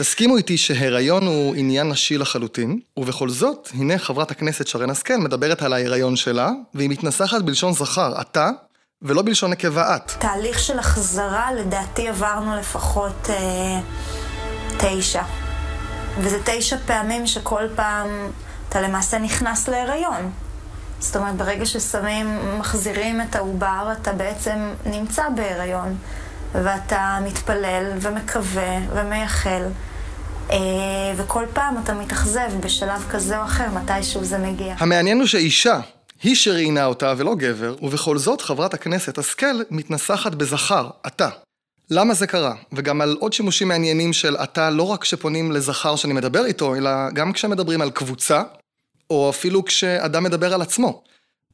תסכימו איתי שהיריון הוא עניין נשי לחלוטין, ובכל זאת, הנה חברת הכנסת שרן השכל מדברת על ההיריון שלה, והיא מתנסחת בלשון זכר, אתה, ולא בלשון נקבה את. תהליך של החזרה, לדעתי עברנו לפחות אה, תשע. וזה תשע פעמים שכל פעם אתה למעשה נכנס להיריון. זאת אומרת, ברגע ששמים, מחזירים את העובר, אתה בעצם נמצא בהיריון, ואתה מתפלל ומקווה ומייחל, וכל פעם אתה מתאכזב בשלב כזה או אחר, מתישהו זה מגיע. המעניין הוא שאישה, היא שראיינה אותה ולא גבר, ובכל זאת חברת הכנסת השכל מתנסחת בזכר, אתה. למה זה קרה? וגם על עוד שימושים מעניינים של אתה, לא רק כשפונים לזכר שאני מדבר איתו, אלא גם כשמדברים על קבוצה, או אפילו כשאדם מדבר על עצמו.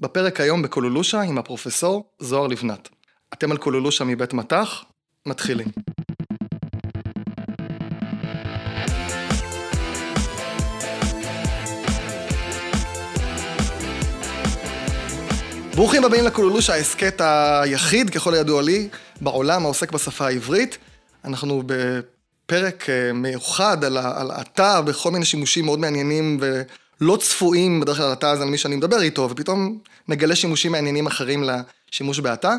בפרק היום בקולולושה עם הפרופסור זוהר לבנת. אתם על קולולושה מבית מטח? מתחילים. ברוכים הבאים לקולולושה, ההסכת היחיד, ככל הידוע לי, בעולם העוסק בשפה העברית. אנחנו בפרק אה, מיוחד על, על אתה בכל מיני שימושים מאוד מעניינים ולא צפויים, בדרך כלל אתה זה על מי שאני מדבר איתו, ופתאום נגלה שימושים מעניינים אחרים לשימוש באתה.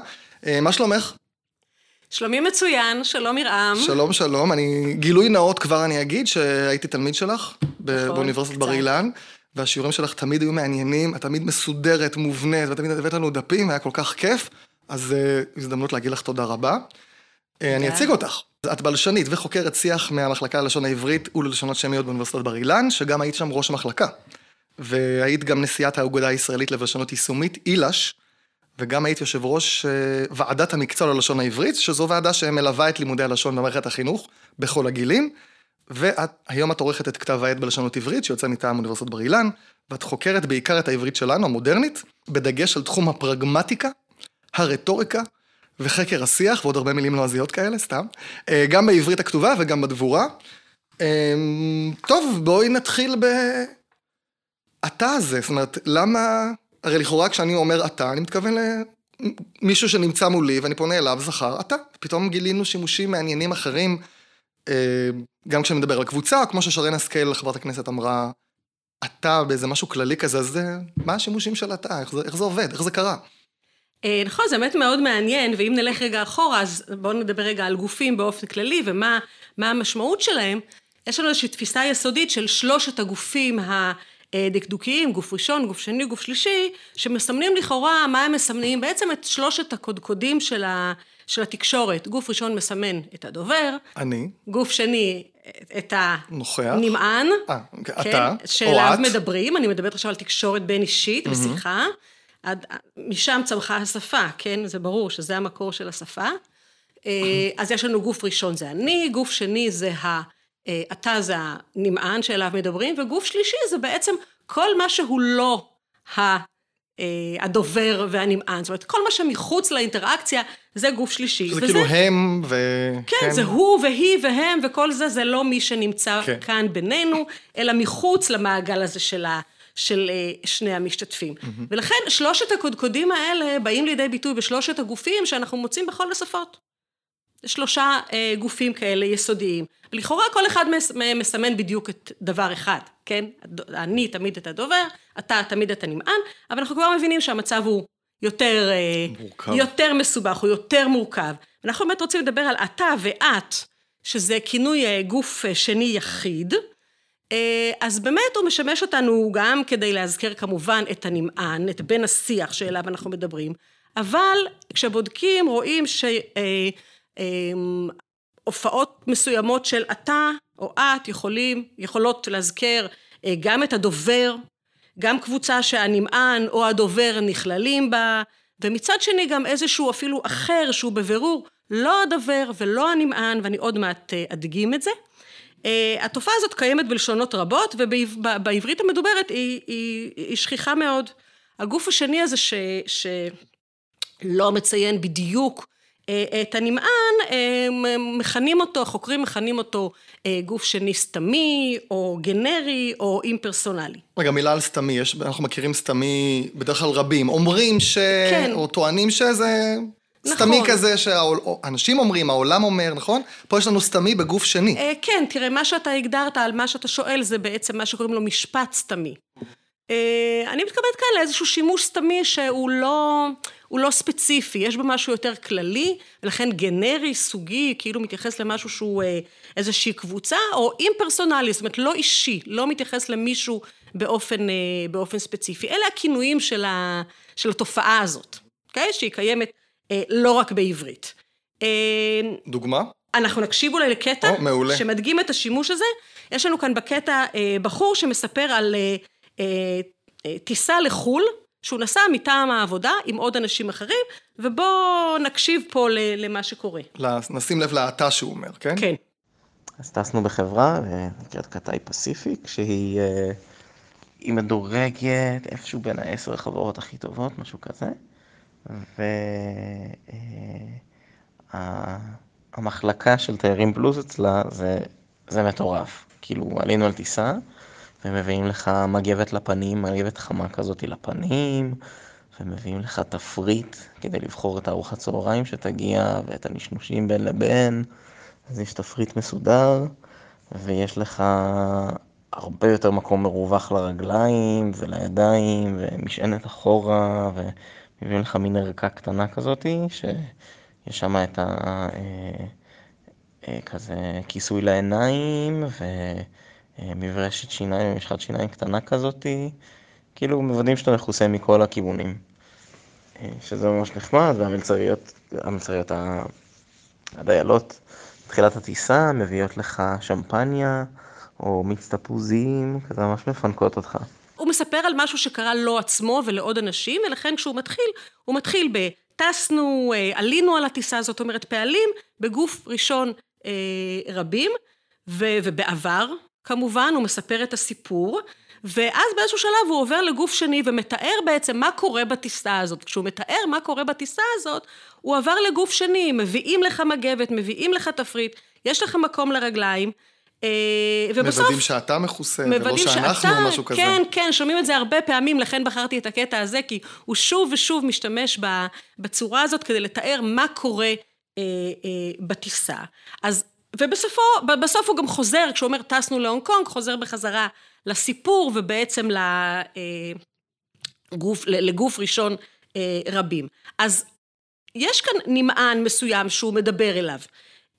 אה, מה שלומך? שלומי מצוין, שלום ירעם. שלום, שלום. אני, גילוי נאות כבר אני אגיד שהייתי תלמיד שלך נכון, באוניברסיטת בר אילן. והשיעורים שלך תמיד היו מעניינים, את תמיד מסודרת, מובנית, ותמיד הבאת לנו דפים, היה כל כך כיף, אז uh, הזדמנות להגיד לך תודה רבה. Uh, אני אציג אותך. את בלשנית וחוקרת שיח מהמחלקה ללשון העברית וללשונות שמיות באוניברסיטת בר אילן, שגם היית שם ראש מחלקה. והיית גם נשיאת האגודה הישראלית לבלשנות יישומית, אילש, וגם היית יושב ראש uh, ועדת המקצוע ללשון העברית, שזו ועדה שמלווה את לימודי הלשון במערכת החינוך בכל הגילים. והיום את עורכת את כתב העת בלשונות עברית, שיוצא מטעם אוניברסיטת בר אילן, ואת חוקרת בעיקר את העברית שלנו, המודרנית, בדגש על תחום הפרגמטיקה, הרטוריקה וחקר השיח, ועוד הרבה מילים לועזיות כאלה, סתם. אה, גם בעברית הכתובה וגם בדבורה. אה, טוב, בואי נתחיל ב... אתה הזה, זאת אומרת, למה... הרי לכאורה כשאני אומר אתה, אני מתכוון למישהו שנמצא מולי ואני פונה אליו, זכר, אתה. פתאום גילינו שימושים מעניינים אחרים. אה, גם כשאני מדבר על קבוצה, כמו ששרן השכל, חברת הכנסת, אמרה, אתה באיזה משהו כללי כזה, אז מה השימושים של אתה? איך זה, איך זה עובד? איך זה קרה? אה, נכון, זה באמת מאוד מעניין, ואם נלך רגע אחורה, אז בואו נדבר רגע על גופים באופן כללי, ומה המשמעות שלהם. יש לנו איזושהי תפיסה יסודית של שלושת הגופים הדקדוקיים, גוף ראשון, גוף שני, גוף שלישי, שמסמנים לכאורה, מה הם מסמנים? בעצם את שלושת הקודקודים של ה... של התקשורת. גוף ראשון מסמן את הדובר. אני. גוף שני, את הנמען. אה, כן, אתה. שאליו מדברים, אני מדברת עכשיו על תקשורת בין אישית, בשיחה. עד, משם צמחה השפה, כן? זה ברור שזה המקור של השפה. אה, אז יש לנו גוף ראשון זה אני, גוף שני זה ה... אה, אתה זה הנמען שאליו מדברים, וגוף שלישי זה בעצם כל מה שהוא לא ה... הדובר והנמען, זאת אומרת, כל מה שמחוץ לאינטראקציה זה גוף שלישי. זה וזה, כאילו הם ו... כן, כן, זה הוא והיא והם וכל זה, זה לא מי שנמצא כן. כאן בינינו, אלא מחוץ למעגל הזה של, ה, של אה, שני המשתתפים. Mm-hmm. ולכן שלושת הקודקודים האלה באים לידי ביטוי בשלושת הגופים שאנחנו מוצאים בכל השפות. שלושה אה, גופים כאלה יסודיים. לכאורה כל אחד מסמן בדיוק את דבר אחד, כן? אני תמיד את הדובר, אתה תמיד את הנמען, אבל אנחנו כבר מבינים שהמצב הוא יותר, אה, מורכב. יותר מסובך, הוא יותר מורכב. אנחנו באמת רוצים לדבר על אתה ואת, שזה כינוי אה, גוף אה, שני יחיד. אז באמת הוא משמש אותנו גם כדי להזכיר כמובן את הנמען, את בן השיח שאליו אנחנו מדברים, אבל כשבודקים רואים ש... הופעות מסוימות של אתה או את יכולים, יכולות להזכר אה, גם את הדובר, גם קבוצה שהנמען או הדובר נכללים בה, ומצד שני גם איזשהו אפילו אחר שהוא בבירור לא הדובר ולא הנמען, ואני עוד מעט אה, אדגים את זה. אה, התופעה הזאת קיימת בלשונות רבות, ובעברית המדוברת היא, היא, היא שכיחה מאוד. הגוף השני הזה ש, שלא מציין בדיוק את הנמען, אה, מכנים אותו, חוקרים מכנים אותו אה, גוף שני סתמי, או גנרי, או אימפרסונלי. רגע, מילה על סתמי, יש, אנחנו מכירים סתמי בדרך כלל רבים, אומרים ש... כן. או טוענים שזה... נכון. סתמי כזה שאנשים אומרים, העולם אומר, נכון? פה יש לנו סתמי בגוף שני. אה, כן, תראה, מה שאתה הגדרת על מה שאתה שואל זה בעצם מה שקוראים לו משפט סתמי. אה, אני מתכוונת כאן לאיזשהו שימוש סתמי שהוא לא, הוא לא ספציפי, יש בו משהו יותר כללי, ולכן גנרי, סוגי, כאילו מתייחס למשהו שהוא אה, איזושהי קבוצה, או אימפרסונלי, זאת אומרת לא אישי, לא מתייחס למישהו באופן, באופן ספציפי. אלה הכינויים של, ה, של התופעה הזאת, אוקיי? שהיא קיימת אה, לא רק בעברית. אה, דוגמה? אנחנו נקשיב אולי לקטע או, מעולה. שמדגים את השימוש הזה. יש לנו כאן בקטע אה, בחור שמספר על טיסה לחו"ל, שהוא נסע מטעם העבודה עם עוד אנשים אחרים, ובואו נקשיב פה למה שקורה. נשים לב להאטה שהוא אומר, כן? כן. אז טסנו בחברה, נקראת קטאי פסיפיק, שהיא מדורגת איפשהו בין העשר החברות הכי טובות, משהו כזה. והמחלקה של תיירים פלוס אצלה זה, זה מטורף. כאילו, עלינו על טיסה, ומביאים לך מגבת לפנים, מגבת חמה כזאת לפנים, ומביאים לך תפריט כדי לבחור את הארוחת צהריים שתגיע, ואת הנשנושים בין לבין. אז יש תפריט מסודר, ויש לך הרבה יותר מקום מרווח לרגליים ולידיים, ומשענת אחורה, ו... מביאים לך מין ערכה קטנה כזאתי, שיש שם את ה... אה, אה, כזה כיסוי לעיניים, ומברשת שיניים, משחת שיניים קטנה כזאתי, כאילו מוודאים שאתה מכוסה מכל הכיוונים. אה, שזה ממש נחמד, והמלצריות, המלצריות הדיילות, בתחילת הטיסה מביאות לך שמפניה, או מיץ תפוזים, כזה ממש מפנקות אותך. הוא מספר על משהו שקרה לו עצמו ולעוד אנשים, ולכן כשהוא מתחיל, הוא מתחיל ב... טסנו, אה, עלינו על הטיסה, זאת אומרת פעלים, בגוף ראשון אה, רבים, ובעבר, כמובן, הוא מספר את הסיפור, ואז באיזשהו שלב הוא עובר לגוף שני ומתאר בעצם מה קורה בטיסה הזאת. כשהוא מתאר מה קורה בטיסה הזאת, הוא עבר לגוף שני, מביאים לך מגבת, מביאים לך תפריט, יש לך מקום לרגליים, אה, ובסוף... מוודאים שאתה מכוסה, ולא שאנחנו שאתה, או משהו כזה. כן, כן, שומעים את זה הרבה פעמים, לכן בחרתי את הקטע הזה, כי הוא שוב ושוב משתמש בצורה הזאת כדי לתאר מה קורה אה, אה, בטיסה. אז, ובסופו, בסוף הוא גם חוזר, כשהוא אומר טסנו להונג קונג, חוזר בחזרה לסיפור, ובעצם לגוף, לגוף ראשון אה, רבים. אז יש כאן נמען מסוים שהוא מדבר אליו.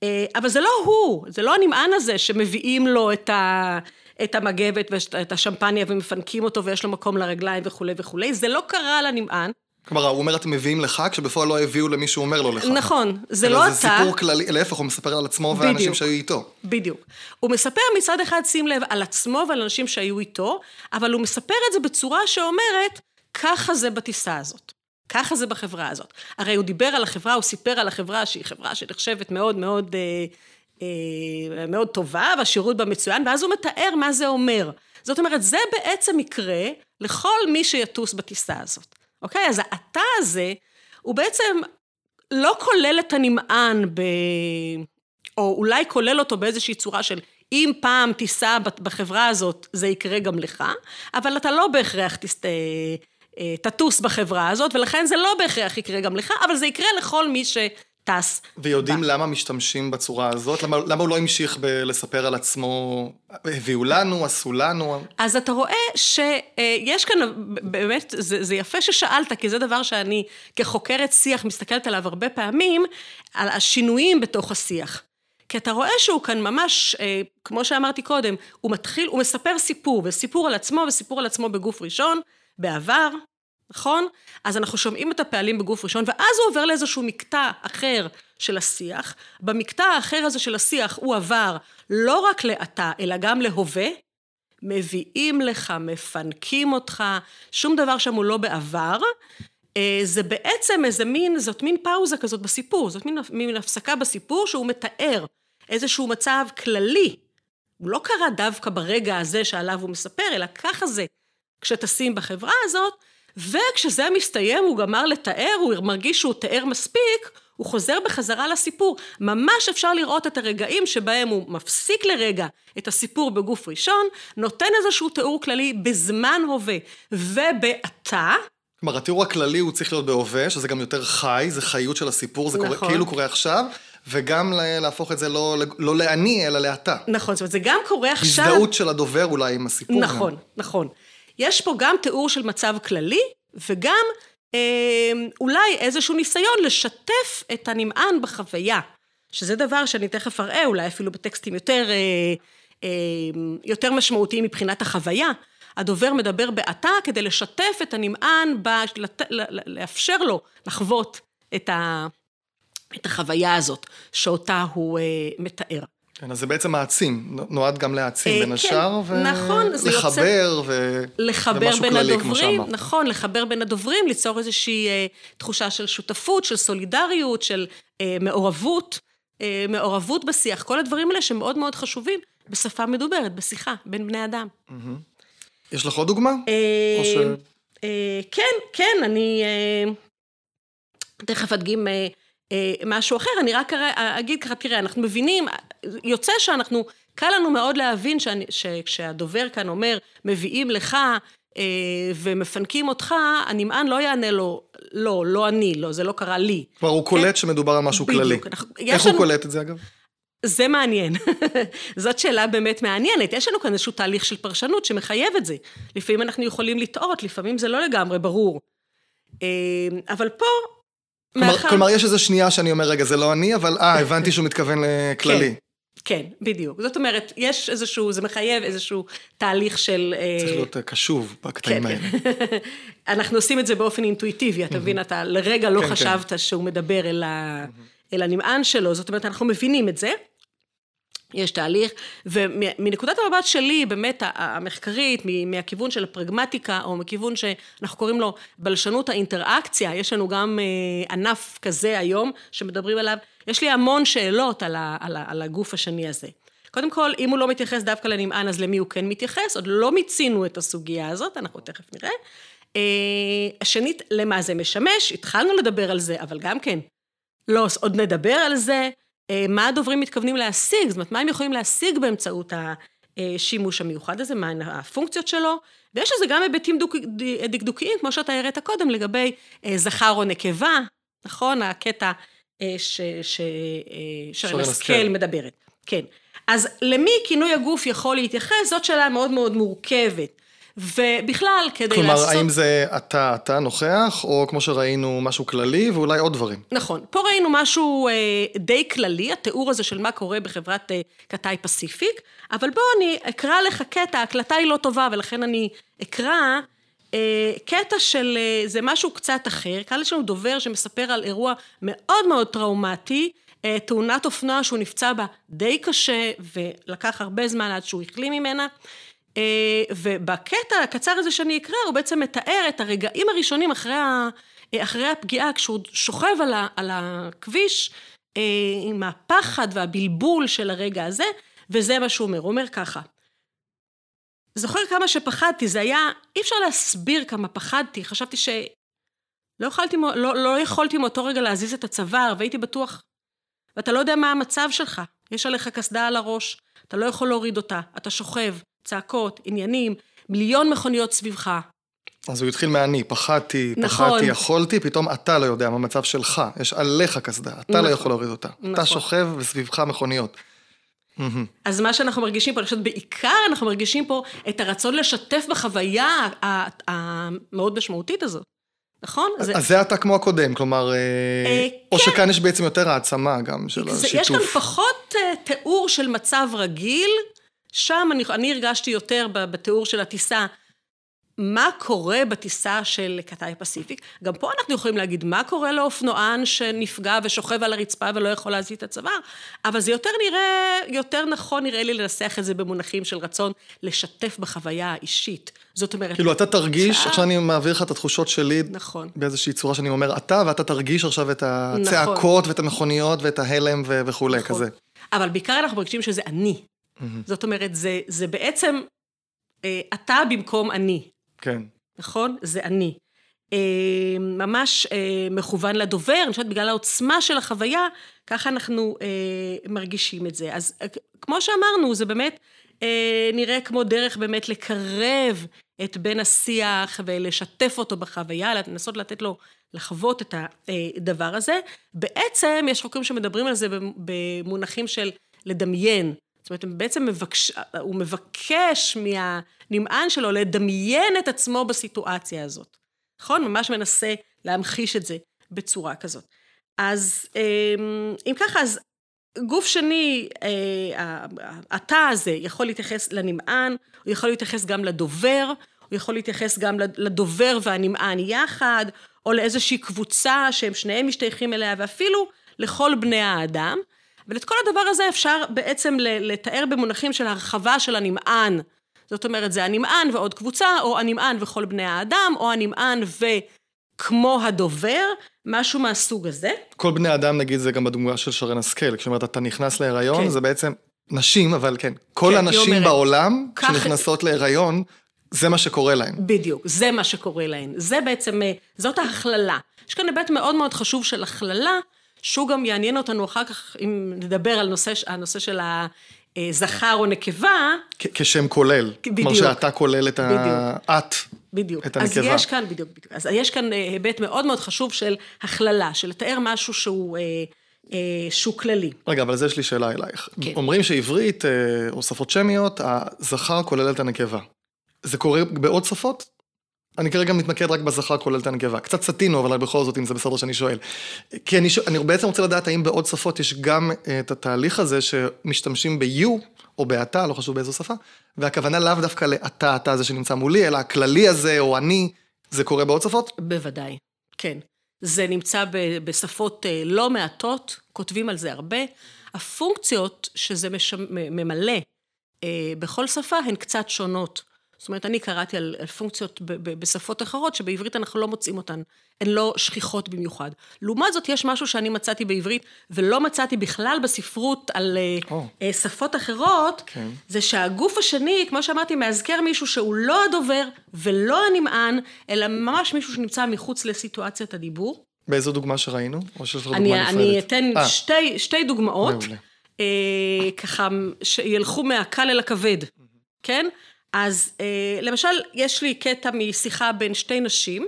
אה, אבל זה לא הוא, זה לא הנמען הזה שמביאים לו את, ה, את המגבת ואת השמפניה ומפנקים אותו ויש לו מקום לרגליים וכולי וכולי, זה לא קרה לנמען. כלומר, הוא אומר, אתם מביאים לך, כשבפועל לא הביאו למי שהוא אומר לו לך. נכון, זה לא אתה. זה סיפור כללי, להפך, הוא מספר על עצמו ועל אנשים שהיו איתו. בדיוק. הוא מספר מצד אחד, שים לב, על עצמו ועל אנשים שהיו איתו, אבל הוא מספר את זה בצורה שאומרת, ככה זה בטיסה הזאת. ככה זה בחברה הזאת. הרי הוא דיבר על החברה, הוא סיפר על החברה שהיא חברה שנחשבת מאוד מאוד, אה, אה, מאוד טובה, והשירות בה מצוין, ואז הוא מתאר מה זה אומר. זאת אומרת, זה בעצם יקרה לכל מי שיטוס בטיסה הזאת, אוקיי? אז האתה הזה, הוא בעצם לא כולל את הנמען ב... או אולי כולל אותו באיזושהי צורה של אם פעם תיסע בחברה הזאת, זה יקרה גם לך, אבל אתה לא בהכרח תסתה... אה, תטוס בחברה הזאת, ולכן זה לא בהכרח יקרה גם לך, אבל זה יקרה לכל מי שטס. ויודעים בה. למה משתמשים בצורה הזאת? למה, למה הוא לא המשיך ב- לספר על עצמו, הביאו לנו, עשו לנו? אז אתה רואה שיש כאן, באמת, זה, זה יפה ששאלת, כי זה דבר שאני כחוקרת שיח מסתכלת עליו הרבה פעמים, על השינויים בתוך השיח. כי אתה רואה שהוא כאן ממש, אה, כמו שאמרתי קודם, הוא מתחיל, הוא מספר סיפור, וסיפור על עצמו, וסיפור על עצמו בגוף ראשון, בעבר, נכון? אז אנחנו שומעים את הפעלים בגוף ראשון, ואז הוא עובר לאיזשהו מקטע אחר של השיח. במקטע האחר הזה של השיח הוא עבר לא רק לעתה, אלא גם להווה. מביאים לך, מפנקים אותך, שום דבר שם הוא לא בעבר. אה, זה בעצם איזה מין, זאת מין פאוזה כזאת בסיפור, זאת מין, מין הפסקה בסיפור שהוא מתאר איזשהו מצב כללי. הוא לא קרה דווקא ברגע הזה שעליו הוא מספר, אלא ככה זה כשטסים בחברה הזאת, וכשזה מסתיים, הוא גמר לתאר, הוא מרגיש שהוא תיאר מספיק, הוא חוזר בחזרה לסיפור. ממש אפשר לראות את הרגעים שבהם הוא מפסיק לרגע את הסיפור בגוף ראשון, נותן איזשהו תיאור כללי בזמן הווה ובעתה, כלומר, התיאור הכללי הוא צריך להיות בהווה, שזה גם יותר חי, זה חיות של הסיפור, זה נכון. קורה, כאילו קורה עכשיו, וגם להפוך את זה לא, לא לאני, אלא לאתה. נכון, זאת אומרת, זה גם קורה עכשיו... הזדהות של הדובר אולי עם הסיפור. נכון, גם. נכון. יש פה גם תיאור של מצב כללי, וגם אה, אולי איזשהו ניסיון לשתף את הנמען בחוויה, שזה דבר שאני תכף אראה, אולי אפילו בטקסטים יותר, אה, אה, יותר משמעותיים מבחינת החוויה. הדובר מדבר בעתה כדי לשתף את הנמען, ב, לת, לאפשר לו לחוות את, ה, את החוויה הזאת, שאותה הוא אה, מתאר. כן, אז זה בעצם מעצים, נועד גם להעצים אה, בין כן, השאר, נכון, ולחבר, ו... לחבר בין הדוברים, נכון, לחבר בין הדוברים, ליצור איזושהי אה, תחושה של שותפות, של סולידריות, של אה, מעורבות, אה, מעורבות בשיח, כל הדברים האלה שמאוד מאוד חשובים בשפה מדוברת, בשיחה, בין בני אדם. יש לך עוד דוגמה? אה, ש... אה, כן, כן, אני אה, תכף אדגים... אה, משהו אחר, אני רק אגיד ככה, תראה, אנחנו מבינים, יוצא שאנחנו, קל לנו מאוד להבין שכשהדובר כאן אומר, מביאים לך אה, ומפנקים אותך, הנמען לא יענה לו, לא, לא אני, לא, זה לא קרה לי. כלומר, הוא קולט כן? שמדובר על משהו בדיוק, כללי. אנחנו, איך הוא. קולט את זה, אגב? זה מעניין. זאת שאלה באמת מעניינת. יש לנו כאן איזשהו תהליך של פרשנות שמחייב את זה. לפעמים אנחנו יכולים לטעות, לפעמים זה לא לגמרי ברור. אה, אבל פה כלומר. כלומר, יש איזו שנייה שאני אומר, רגע, זה לא אני, אבל אה, הבנתי שהוא מתכוון לכללי. כן, כן, בדיוק. זאת אומרת, יש איזשהו, זה מחייב איזשהו תהליך של... אה, צריך להיות קשוב בקטעים כן. האלה. אנחנו עושים את זה באופן אינטואיטיבי, אתה מבין? אתה לרגע לא כן, כן. חשבת שהוא מדבר אל הנמען שלו, זאת אומרת, אנחנו מבינים את זה. יש תהליך, ומנקודת המבט שלי, באמת המחקרית, מהכיוון של הפרגמטיקה, או מכיוון שאנחנו קוראים לו בלשנות האינטראקציה, יש לנו גם אה, ענף כזה היום, שמדברים עליו, יש לי המון שאלות על, ה, על, ה, על הגוף השני הזה. קודם כל, אם הוא לא מתייחס דווקא לנמען, אז למי הוא כן מתייחס? עוד לא מיצינו את הסוגיה הזאת, אנחנו תכף נראה. אה, השנית, למה זה משמש? התחלנו לדבר על זה, אבל גם כן, לא, עוד נדבר על זה. אה, מה הדוברים מתכוונים להשיג, זאת אומרת, מה הם יכולים להשיג באמצעות השימוש המיוחד הזה, מה הפונקציות שלו, ויש לזה גם היבטים דוק, דקדוקיים, כמו שאתה הראית קודם, לגבי אה, זכר או נקבה, נכון? הקטע אה, ששרן השכל מדברת. כן. אז למי כינוי הגוף יכול להתייחס, זאת שאלה מאוד מאוד מורכבת. ובכלל, כדי כלומר, לעשות... כלומר, האם זה אתה, אתה נוכח, או כמו שראינו, משהו כללי, ואולי עוד דברים? נכון. פה ראינו משהו אה, די כללי, התיאור הזה של מה קורה בחברת אה, קטאי פסיפיק, אבל בואו אני אקרא לך קטע, ההקלטה היא לא טובה, ולכן אני אקרא אה, קטע של, אה, זה משהו קצת אחר, כאן יש לנו דובר שמספר על אירוע מאוד מאוד טראומטי, אה, תאונת אופנוע שהוא נפצע בה די קשה, ולקח הרבה זמן עד שהוא החלים ממנה. אה, ובקטע הקצר הזה שאני אקרא, הוא בעצם מתאר את הרגעים הראשונים אחרי, ה, אה, אחרי הפגיעה, כשהוא שוכב על, ה, על הכביש, אה, עם הפחד והבלבול של הרגע הזה, וזה מה שהוא אומר. הוא אומר ככה, זוכר כמה שפחדתי, זה היה, אי אפשר להסביר כמה פחדתי, חשבתי ש... לא יכולתי, לא, לא יכולתי מאותו רגע להזיז את הצוואר, והייתי בטוח, ואתה לא יודע מה המצב שלך, יש עליך קסדה על הראש, אתה לא יכול להוריד אותה, אתה שוכב, צעקות, עניינים, מיליון מכוניות סביבך. אז הוא התחיל מהאני, פחדתי, נכון. פחדתי, יכולתי, פתאום אתה לא יודע מה המצב שלך, יש עליך קסדה, אתה לא נכון. לא יכול להוריד אותה. נכון. אתה שוכב וסביבך מכוניות. אז מה שאנחנו מרגישים פה, אני חושבת בעיקר אנחנו מרגישים פה את הרצון לשתף בחוויה המאוד משמעותית הזאת. נכון? אז זה... זה אתה כמו הקודם, כלומר, אה, אה, או כן. שכאן יש בעצם יותר העצמה גם של זה, השיתוף. יש כאן פחות אה, תיאור של מצב רגיל, שם אני, אני הרגשתי יותר בתיאור של הטיסה, מה קורה בטיסה של קטאי פסיפיק. גם פה אנחנו יכולים להגיד מה קורה לאופנוען שנפגע ושוכב על הרצפה ולא יכול להזיז את הצוואר, אבל זה יותר נראה, יותר נכון נראה לי לנסח את זה במונחים של רצון לשתף בחוויה האישית. זאת אומרת... כאילו, אתה תרגיש, עכשיו אני מעביר לך את התחושות שלי, נכון. באיזושהי צורה שאני אומר אתה, ואתה תרגיש עכשיו את הצעקות נכון. ואת המכוניות ואת ההלם וכולי, נכון. כזה. אבל בעיקר אנחנו מרגישים שזה אני. Mm-hmm. זאת אומרת, זה, זה בעצם אה, אתה במקום אני. כן. נכון? זה אני. אה, ממש אה, מכוון לדובר, אני חושבת בגלל העוצמה של החוויה, ככה אנחנו אה, מרגישים את זה. אז אה, כמו שאמרנו, זה באמת אה, נראה כמו דרך באמת לקרב את בן השיח ולשתף אותו בחוויה, לנסות לתת לו לחוות את הדבר הזה. בעצם יש חוקרים שמדברים על זה במונחים של לדמיין. זאת אומרת, בעצם מבקש, הוא מבקש מהנמען שלו לדמיין את עצמו בסיטואציה הזאת. נכון? ממש מנסה להמחיש את זה בצורה כזאת. אז אמ, אם ככה, אז גוף שני, אה, התא הזה יכול להתייחס לנמען, הוא יכול להתייחס גם לדובר, הוא יכול להתייחס גם לדובר והנמען יחד, או לאיזושהי קבוצה שהם שניהם משתייכים אליה, ואפילו לכל בני האדם. ואת כל הדבר הזה אפשר בעצם לתאר במונחים של הרחבה של הנמען. זאת אומרת, זה הנמען ועוד קבוצה, או הנמען וכל בני האדם, או הנמען וכמו הדובר, משהו מהסוג הזה. כל בני אדם, נגיד, זה גם בדוגמה של שרן השכל. כשאומרת, אתה נכנס להיריון, כן. זה בעצם נשים, אבל כן, כל כן, הנשים אומרת, בעולם כך... שנכנסות להיריון, זה מה שקורה להן. בדיוק, זה מה שקורה להן. זה בעצם, אה, זאת ההכללה. יש כאן היבט מאוד מאוד חשוב של הכללה, שהוא גם יעניין אותנו אחר כך, אם נדבר על נושא, הנושא של הזכר או נקבה. כשם כולל. בדיוק. כלומר שאתה כולל את האת. בדיוק. את הנקבה. אז יש כאן, בדיוק, בדיוק. אז יש כאן אה, היבט מאוד מאוד חשוב של הכללה, של לתאר משהו שהוא... אה, שהוא כללי. רגע, אבל אז יש לי שאלה אלייך. כן. אומרים שעברית, או שפות שמיות, הזכר כולל את הנקבה. זה קורה בעוד שפות? אני כרגע מתמקד רק בזכר כולל את הנקבה. קצת סטינו, אבל בכל זאת, אם זה בסדר שאני שואל. כי אני, אני בעצם רוצה לדעת האם בעוד שפות יש גם אה, את התהליך הזה שמשתמשים ב-you, או באתה, לא חשוב באיזו שפה, והכוונה לאו דווקא לאתה, אתה הזה שנמצא מולי, אלא הכללי הזה, או אני, זה קורה בעוד שפות? בוודאי, כן. זה נמצא בשפות אה, לא מעטות, כותבים על זה הרבה. הפונקציות שזה משמ... ממלא אה, בכל שפה הן קצת שונות. זאת אומרת, אני קראתי על, על פונקציות ב, ב, בשפות אחרות, שבעברית אנחנו לא מוצאים אותן, הן לא שכיחות במיוחד. לעומת זאת, יש משהו שאני מצאתי בעברית, ולא מצאתי בכלל בספרות על oh. שפות אחרות, okay. כן. זה שהגוף השני, כמו שאמרתי, מאזכר מישהו שהוא לא הדובר ולא הנמען, אלא ממש מישהו שנמצא מחוץ לסיטואציית הדיבור. באיזו דוגמה שראינו? או שיש לך דוגמה נפרדת? אני אתן 아. אה. שתי, שתי דוגמאות, אה, ככה, שילכו מהקל אל הכבד, כן? אז אה, למשל, יש לי קטע משיחה בין שתי נשים,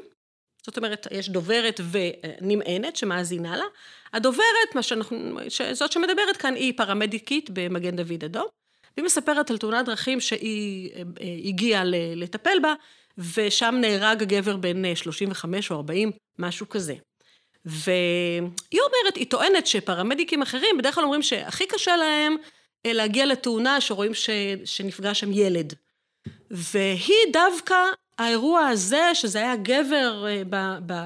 זאת אומרת, יש דוברת ונמענת שמאזינה לה. הדוברת, מה שאנחנו, זאת שמדברת כאן, היא פרמדיקית במגן דוד אדום, והיא מספרת על תאונת דרכים שהיא אה, הגיעה לטפל בה, ושם נהרג גבר בן 35 או 40, משהו כזה. והיא אומרת, היא טוענת שפרמדיקים אחרים בדרך כלל אומרים שהכי קשה להם אה, להגיע לתאונה שרואים ש, שנפגע שם ילד. והיא דווקא, האירוע הזה, שזה היה גבר אה,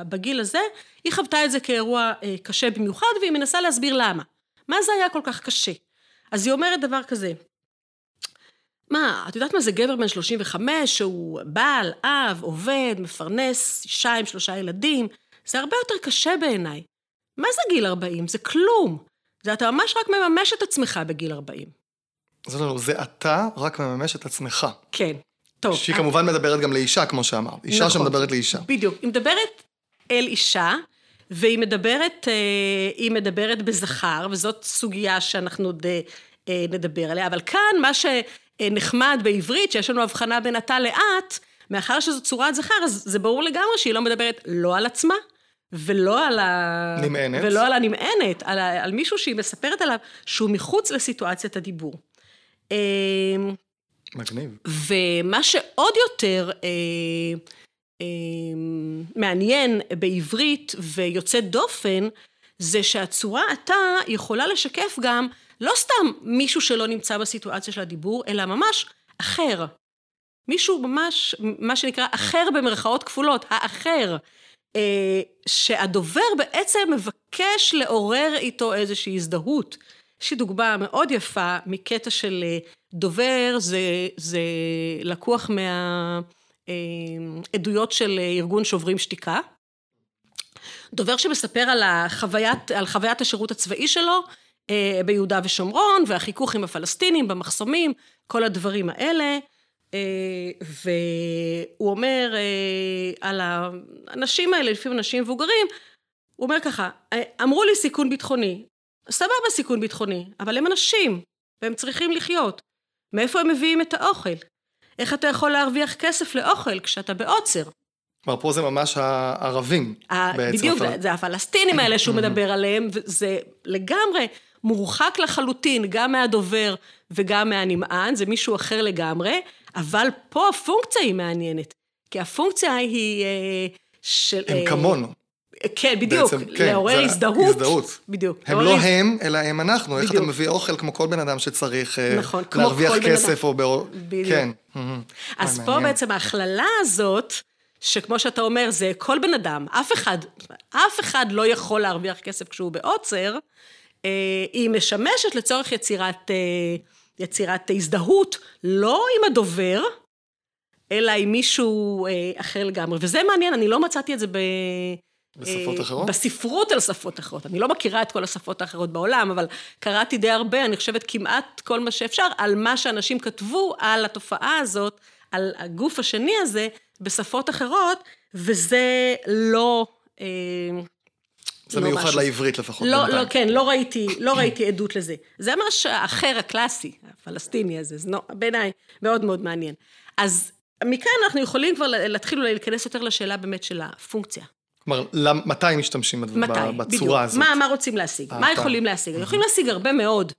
בגיל הזה, היא חוותה את זה כאירוע אה, קשה במיוחד, והיא מנסה להסביר למה. מה זה היה כל כך קשה? אז היא אומרת דבר כזה, מה, את יודעת מה זה גבר בן 35, שהוא בעל, אב, עובד, מפרנס, אישה עם שלושה ילדים? זה הרבה יותר קשה בעיניי. מה זה גיל 40? זה כלום. זה אתה ממש רק מממש את עצמך בגיל 40. זה לא, זה אתה רק מממש את עצמך. כן. טוב. שהיא כמובן מדברת גם לאישה, כמו שאמרת. אישה נכון, שמדברת לאישה. בדיוק. היא מדברת אל אישה, והיא מדברת, אה, היא מדברת בזכר, וזאת סוגיה שאנחנו עוד אה, נדבר עליה. אבל כאן, מה שנחמד בעברית, שיש לנו הבחנה בין אתה לאט, מאחר שזו צורת זכר, אז זה ברור לגמרי שהיא לא מדברת לא על עצמה, ולא על ה... נמענת. ולא על הנמענת, על, ה... על מישהו שהיא מספרת עליו שהוא מחוץ לסיטואציית הדיבור. מגניב. ומה שעוד יותר אה, אה, מעניין בעברית ויוצא דופן, זה שהצורה אתה יכולה לשקף גם לא סתם מישהו שלא נמצא בסיטואציה של הדיבור, אלא ממש אחר. מישהו ממש, מה שנקרא אחר במרכאות כפולות, האחר. אה, שהדובר בעצם מבקש לעורר איתו איזושהי הזדהות. יש לי דוגמה מאוד יפה מקטע של אה, דובר, זה, זה לקוח מהעדויות אה, של ארגון שוברים שתיקה. דובר שמספר על, החוויית, על חוויית השירות הצבאי שלו אה, ביהודה ושומרון, והחיכוך עם הפלסטינים במחסומים, כל הדברים האלה. והוא אומר על האנשים האלה, לפעמים אנשים מבוגרים, הוא אומר ככה, אמרו לי סיכון ביטחוני, סבבה סיכון ביטחוני, אבל הם אנשים, והם צריכים לחיות. מאיפה הם מביאים את האוכל? איך אתה יכול להרוויח כסף לאוכל כשאתה בעוצר? כלומר, פה זה ממש הערבים בעצם. בדיוק, הפל... זה הפלסטינים האלה שהוא מדבר עליהם, וזה לגמרי מורחק לחלוטין, גם מהדובר וגם מהנמען, זה מישהו אחר לגמרי, אבל פה הפונקציה היא מעניינת, כי הפונקציה היא אה, של... הם כמונו. כן, בדיוק, בעצם, כן, לעורר הזדהות. הזדהות. בדיוק. הם לא הז... הם, אלא הם אנחנו. בדיוק. איך אתה מביא אוכל כמו כל בן אדם שצריך נכון, להרוויח כסף או... באור... בדיוק. כן. אז פה מעניין. בעצם ההכללה הזאת, שכמו שאתה אומר, זה כל בן אדם, אף אחד, אף אחד לא יכול להרוויח כסף כשהוא בעוצר, היא משמשת לצורך יצירת, יצירת הזדהות, לא עם הדובר, אלא עם מישהו אחר לגמרי. וזה מעניין, אני לא מצאתי את זה ב... בשפות אחרות? בספרות על שפות אחרות. אני לא מכירה את כל השפות האחרות בעולם, אבל קראתי די הרבה, אני חושבת כמעט כל מה שאפשר, על מה שאנשים כתבו על התופעה הזאת, על הגוף השני הזה, בשפות אחרות, וזה לא... זה לא מיוחד משהו. לעברית לפחות. לא, לא, כן, לא ראיתי, לא ראיתי עדות לזה. זה ממש האחר הקלאסי, הפלסטיני הזה, זה בעיניי מאוד מאוד מעניין. אז מכאן אנחנו יכולים כבר להתחיל אולי להיכנס יותר לשאלה באמת של הפונקציה. כלומר, מתי משתמשים מתי, בצורה בדיוק. הזאת? מה, מה רוצים להשיג? מה יכולים להשיג? יכולים להשיג הרבה מאוד.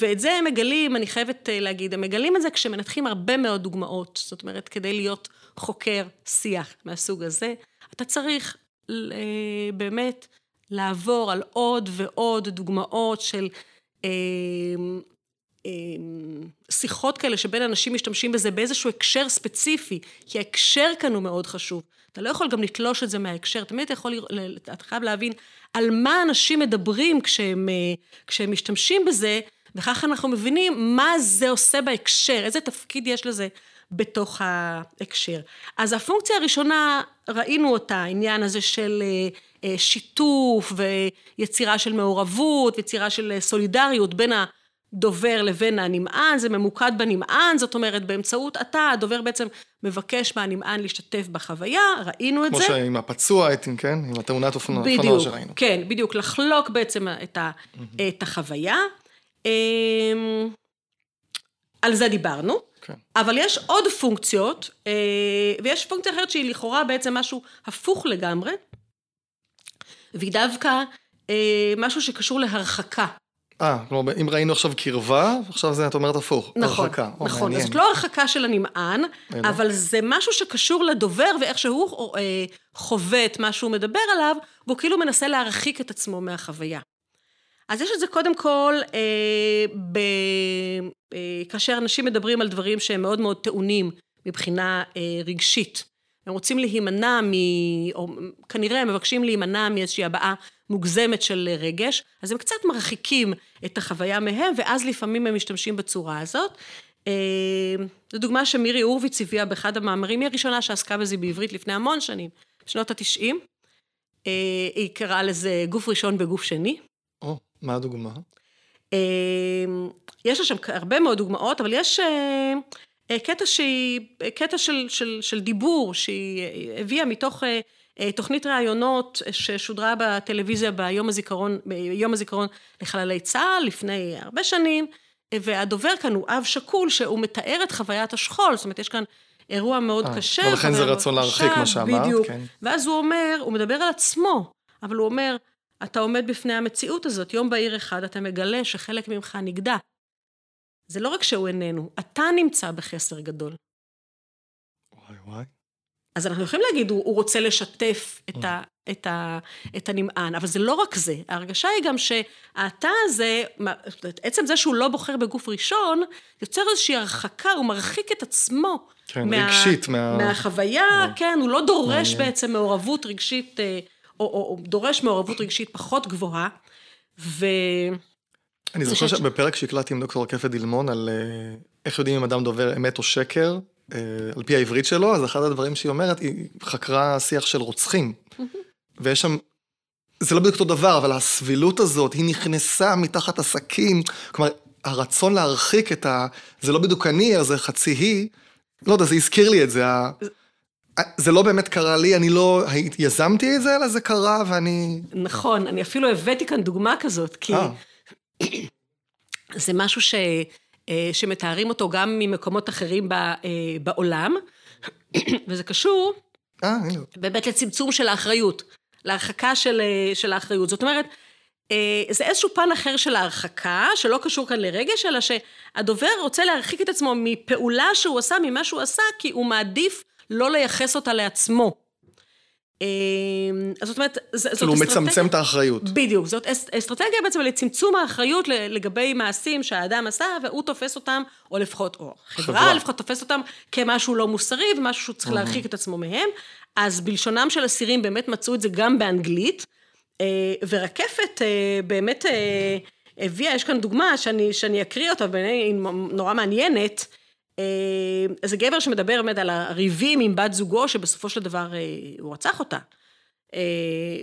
ואת זה הם מגלים, אני חייבת להגיד, הם מגלים את זה כשמנתחים הרבה מאוד דוגמאות. זאת אומרת, כדי להיות חוקר שיח מהסוג הזה, אתה צריך באמת לעבור על עוד ועוד דוגמאות של שיחות כאלה שבין אנשים משתמשים בזה באיזשהו הקשר ספציפי, כי ההקשר כאן הוא מאוד חשוב. אתה לא יכול גם לתלוש את זה מההקשר, תמיד אתה יכול, אתה חייב להבין על מה אנשים מדברים כשהם, כשהם משתמשים בזה, וככה אנחנו מבינים מה זה עושה בהקשר, איזה תפקיד יש לזה בתוך ההקשר. אז הפונקציה הראשונה, ראינו אותה, העניין הזה של שיתוף ויצירה של מעורבות, ויצירה של סולידריות בין ה... דובר לבין הנמען, זה ממוקד בנמען, זאת אומרת, באמצעות אתה, הדובר בעצם מבקש מהנמען להשתתף בחוויה, ראינו את כמו זה. כמו שעם הפצוע, כן? עם התאונת אופנוע בדיוק, שראינו. כן, בדיוק, לחלוק בעצם את, ה, mm-hmm. את החוויה. על זה דיברנו, כן. אבל יש עוד פונקציות, ויש פונקציה אחרת שהיא לכאורה בעצם משהו הפוך לגמרי, והיא דווקא משהו שקשור להרחקה. אה, כלומר, אם ראינו עכשיו קרבה, עכשיו זה, את אומרת הפוך. נכון, הרחקה. נכון. אז זאת לא הרחקה של הנמען, אבל זה משהו שקשור לדובר ואיך שהוא אה, חווה את מה שהוא מדבר עליו, והוא כאילו מנסה להרחיק את עצמו מהחוויה. אז יש את זה קודם כל, אה, ב, אה, כאשר אנשים מדברים על דברים שהם מאוד מאוד טעונים מבחינה אה, רגשית. הם רוצים להימנע מ... או כנראה הם מבקשים להימנע מאיזושהי הבעה מוגזמת של רגש, אז הם קצת מרחיקים את החוויה מהם, ואז לפעמים הם משתמשים בצורה הזאת. זו דוגמה שמירי הורוביץ הביאה באחד המאמרים, היא הראשונה שעסקה בזה בעברית לפני המון שנים, בשנות התשעים. היא קראה לזה גוף ראשון בגוף שני. או, מה הדוגמה? יש לה שם הרבה מאוד דוגמאות, אבל יש קטע שהיא, קטע של, של, של דיבור שהיא הביאה מתוך תוכנית ראיונות ששודרה בטלוויזיה ביום הזיכרון, ביום הזיכרון לחללי צה"ל לפני הרבה שנים, והדובר כאן הוא אב שכול שהוא מתאר את חוויית השכול, זאת אומרת יש כאן אירוע מאוד 아, קשה. ולכן זה רצון להרחיק מה שאמרת. בדיוק. כן. ואז הוא אומר, הוא מדבר על עצמו, אבל הוא אומר, אתה עומד בפני המציאות הזאת, יום בהיר אחד אתה מגלה שחלק ממך נגדע. זה לא רק שהוא איננו, אתה נמצא בחסר גדול. וואי וואי. אז אנחנו יכולים להגיד, הוא, הוא רוצה לשתף את, ה, את, ה, את הנמען, אבל זה לא רק זה. ההרגשה היא גם שהאתה הזה, עצם זה שהוא לא בוחר בגוף ראשון, יוצר איזושהי הרחקה, הוא מרחיק את עצמו. כן, מה, רגשית. מה... מהחוויה, מה... כן, הוא לא דורש מה... בעצם מעורבות רגשית, אה, או, או, או דורש מעורבות רגשית פחות גבוהה, ו... אני זוכר שבפרק שהקלטתי עם דוקטור רקפת דילמון על אה, איך יודעים אם אדם דובר אמת או שקר, על פי העברית שלו, אז אחד הדברים שהיא אומרת, היא חקרה שיח של רוצחים. ויש שם, זה לא בדיוק אותו דבר, אבל הסבילות הזאת, היא נכנסה מתחת הסכין, כלומר, הרצון להרחיק את ה... זה לא בדיוק אני, זה חצי היא. לא יודע, זה הזכיר לי את זה. זה לא באמת קרה לי, אני לא יזמתי את זה, אלא זה קרה ואני... נכון, אני אפילו הבאתי כאן דוגמה כזאת, כי... זה משהו ש... שמתארים אותו גם ממקומות אחרים בעולם, וזה קשור באמת לצמצום של האחריות, להרחקה של, של האחריות. זאת אומרת, זה איזשהו פן אחר של ההרחקה, שלא קשור כאן לרגש, אלא שהדובר רוצה להרחיק את עצמו מפעולה שהוא עשה, ממה שהוא עשה, כי הוא מעדיף לא לייחס אותה לעצמו. זאת אומרת, זאת אסטרטגיה... כאילו הוא מצמצם את האחריות. בדיוק, זאת אסטרטגיה בעצם לצמצום האחריות לגבי מעשים שהאדם עשה, והוא תופס אותם, או לפחות, או חברה לפחות תופס אותם כמשהו לא מוסרי, ומשהו שהוא צריך להרחיק את עצמו מהם. אז בלשונם של אסירים באמת מצאו את זה גם באנגלית, ורקפת באמת הביאה, יש כאן דוגמה שאני, שאני אקריא אותה, בעיניי היא נורא מעניינת. זה גבר שמדבר באמת על הריבים עם בת זוגו, שבסופו של דבר הוא רצח אותה.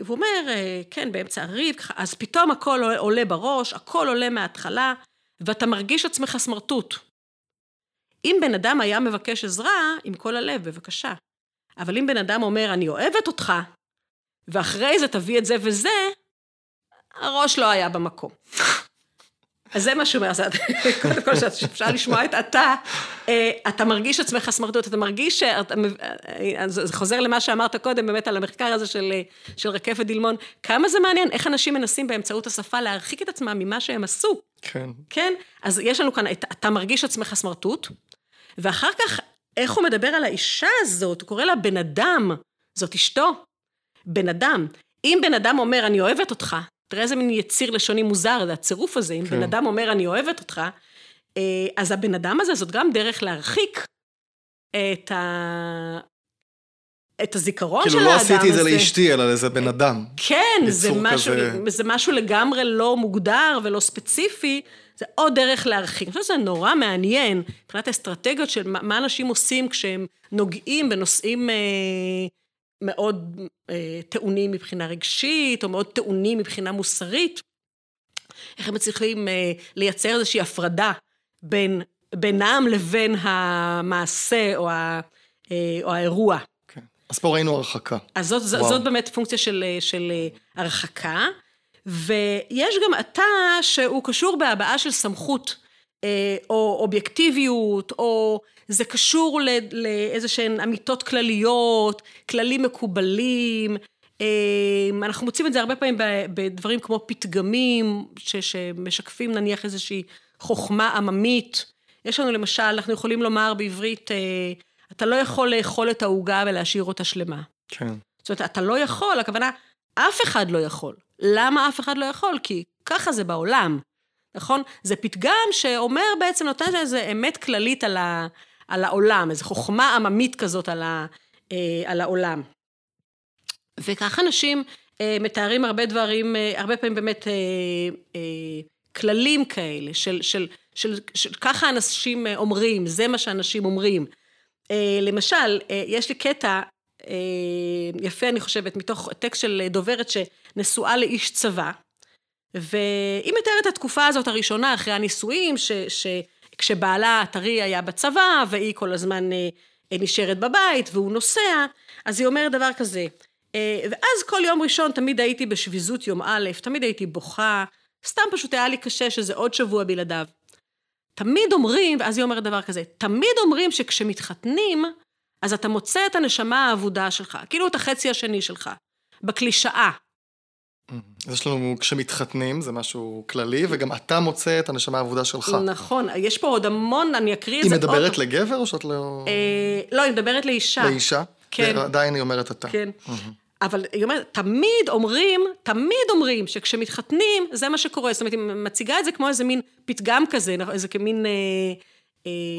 והוא אומר, כן, באמצע הריב, אז פתאום הכל עולה בראש, הכל עולה מההתחלה, ואתה מרגיש עצמך סמרטוט. אם בן אדם היה מבקש עזרה, עם כל הלב, בבקשה. אבל אם בן אדם אומר, אני אוהבת אותך, ואחרי זה תביא את זה וזה, הראש לא היה במקום. אז זה מה שהוא אומר, קודם כל שאפשר לשמוע את אתה, אתה מרגיש עצמך סמרטוט, אתה מרגיש, זה חוזר למה שאמרת קודם, באמת על המחקר הזה של, של רקפת דילמון, כמה זה מעניין, איך אנשים מנסים באמצעות השפה להרחיק את עצמם ממה שהם עשו. כן. כן? אז יש לנו כאן, אתה מרגיש עצמך סמרטוט, ואחר כך, איך הוא מדבר על האישה הזאת, הוא קורא לה בן אדם, זאת אשתו, בן אדם. אם בן אדם אומר, אני אוהבת אותך, תראה איזה מין יציר לשוני מוזר, זה הצירוף הזה, אם כן. בן אדם אומר, אני אוהבת אותך, אז הבן אדם הזה, זאת גם דרך להרחיק את, ה... את הזיכרון כאילו של לא האדם הזה. כאילו לא עשיתי את זה לאשתי, אלא לאיזה בן אדם. כן, זה משהו, כזה... זה משהו לגמרי לא מוגדר ולא ספציפי, זה עוד דרך להרחיק. אני חושבת שזה נורא מעניין, מבחינת האסטרטגיות של מה אנשים עושים כשהם נוגעים בנושאים... אה, מאוד אה, טעונים מבחינה רגשית, או מאוד טעונים מבחינה מוסרית, איך הם מצליחים אה, לייצר איזושהי הפרדה בין, בינם לבין המעשה או, ה, אה, או האירוע. כן. אז פה ראינו הרחקה. אז זאת, זאת באמת פונקציה של, של הרחקה, ויש גם התא שהוא קשור בהבעה של סמכות, או אובייקטיביות, או זה קשור לאיזה שהן אמיתות כלליות, כללים מקובלים, אנחנו מוצאים את זה הרבה פעמים בדברים כמו פתגמים, שמשקפים נניח איזושהי חוכמה עממית. יש לנו למשל, אנחנו יכולים לומר בעברית, אתה לא יכול לאכול את העוגה ולהשאיר אותה שלמה. כן. זאת אומרת, אתה לא יכול, הכוונה, אף אחד לא יכול. למה אף אחד לא יכול? כי ככה זה בעולם. נכון? זה פתגם שאומר בעצם, נותן איזו אמת כללית על, ה, על העולם, איזו חוכמה עממית כזאת על, ה, אה, על העולם. וככה אנשים אה, מתארים הרבה דברים, אה, הרבה פעמים באמת אה, אה, כללים כאלה, של, של, של, של ככה אנשים אומרים, זה מה שאנשים אומרים. אה, למשל, אה, יש לי קטע אה, יפה, אני חושבת, מתוך טקסט של דוברת שנשואה לאיש צבא, והיא מתארת את התקופה הזאת הראשונה אחרי הנישואים, ש, שכשבעלה הטרי היה בצבא, והיא כל הזמן אה, נשארת בבית, והוא נוסע, אז היא אומרת דבר כזה, אה, ואז כל יום ראשון תמיד הייתי בשביזות יום א', תמיד הייתי בוכה, סתם פשוט היה לי קשה שזה עוד שבוע בלעדיו. תמיד אומרים, ואז היא אומרת דבר כזה, תמיד אומרים שכשמתחתנים, אז אתה מוצא את הנשמה האבודה שלך, כאילו את החצי השני שלך, בקלישאה. אז יש לנו, כשמתחתנים, זה משהו כללי, וגם אתה מוצא את הנשמה האבודה שלך. נכון, יש פה עוד המון, אני אקריא את זה עוד. היא מדברת לגבר או שאת לא... לא, היא מדברת לאישה. לאישה? כן. ועדיין היא אומרת אתה. כן. אבל היא אומרת, תמיד אומרים, תמיד אומרים שכשמתחתנים, זה מה שקורה. זאת אומרת, היא מציגה את זה כמו איזה מין פתגם כזה, איזה כמין...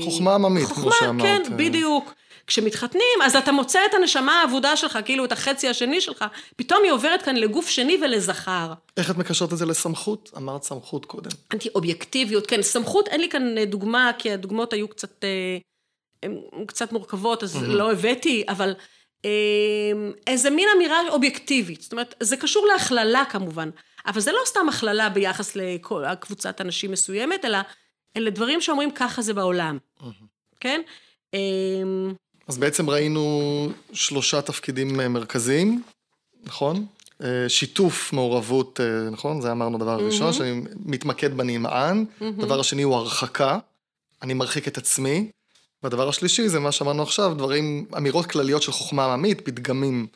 חוכמה עממית, כמו שאמרת. כן, בדיוק. כשמתחתנים, אז אתה מוצא את הנשמה האבודה שלך, כאילו את החצי השני שלך, פתאום היא עוברת כאן לגוף שני ולזכר. איך את מקשרת את זה לסמכות? אמרת סמכות קודם. אנטי אובייקטיביות, כן, סמכות, אין לי כאן דוגמה, כי הדוגמאות היו קצת, הן קצת מורכבות, אז לא הבאתי, אבל איזה מין אמירה אובייקטיבית. זאת אומרת, זה קשור להכללה כמובן, אבל זה לא סתם הכללה ביחס לקבוצת אנשים מסוימת, אלא אלה דברים שאומרים ככה זה בעולם, כן? אז בעצם ראינו שלושה תפקידים מרכזיים, נכון? שיתוף מעורבות, נכון? זה אמרנו דבר ראשון, שאני מתמקד בנמען. דבר השני הוא הרחקה, אני מרחיק את עצמי. והדבר השלישי זה מה שאמרנו עכשיו, דברים, אמירות כלליות של חוכמה עממית, פתגמים.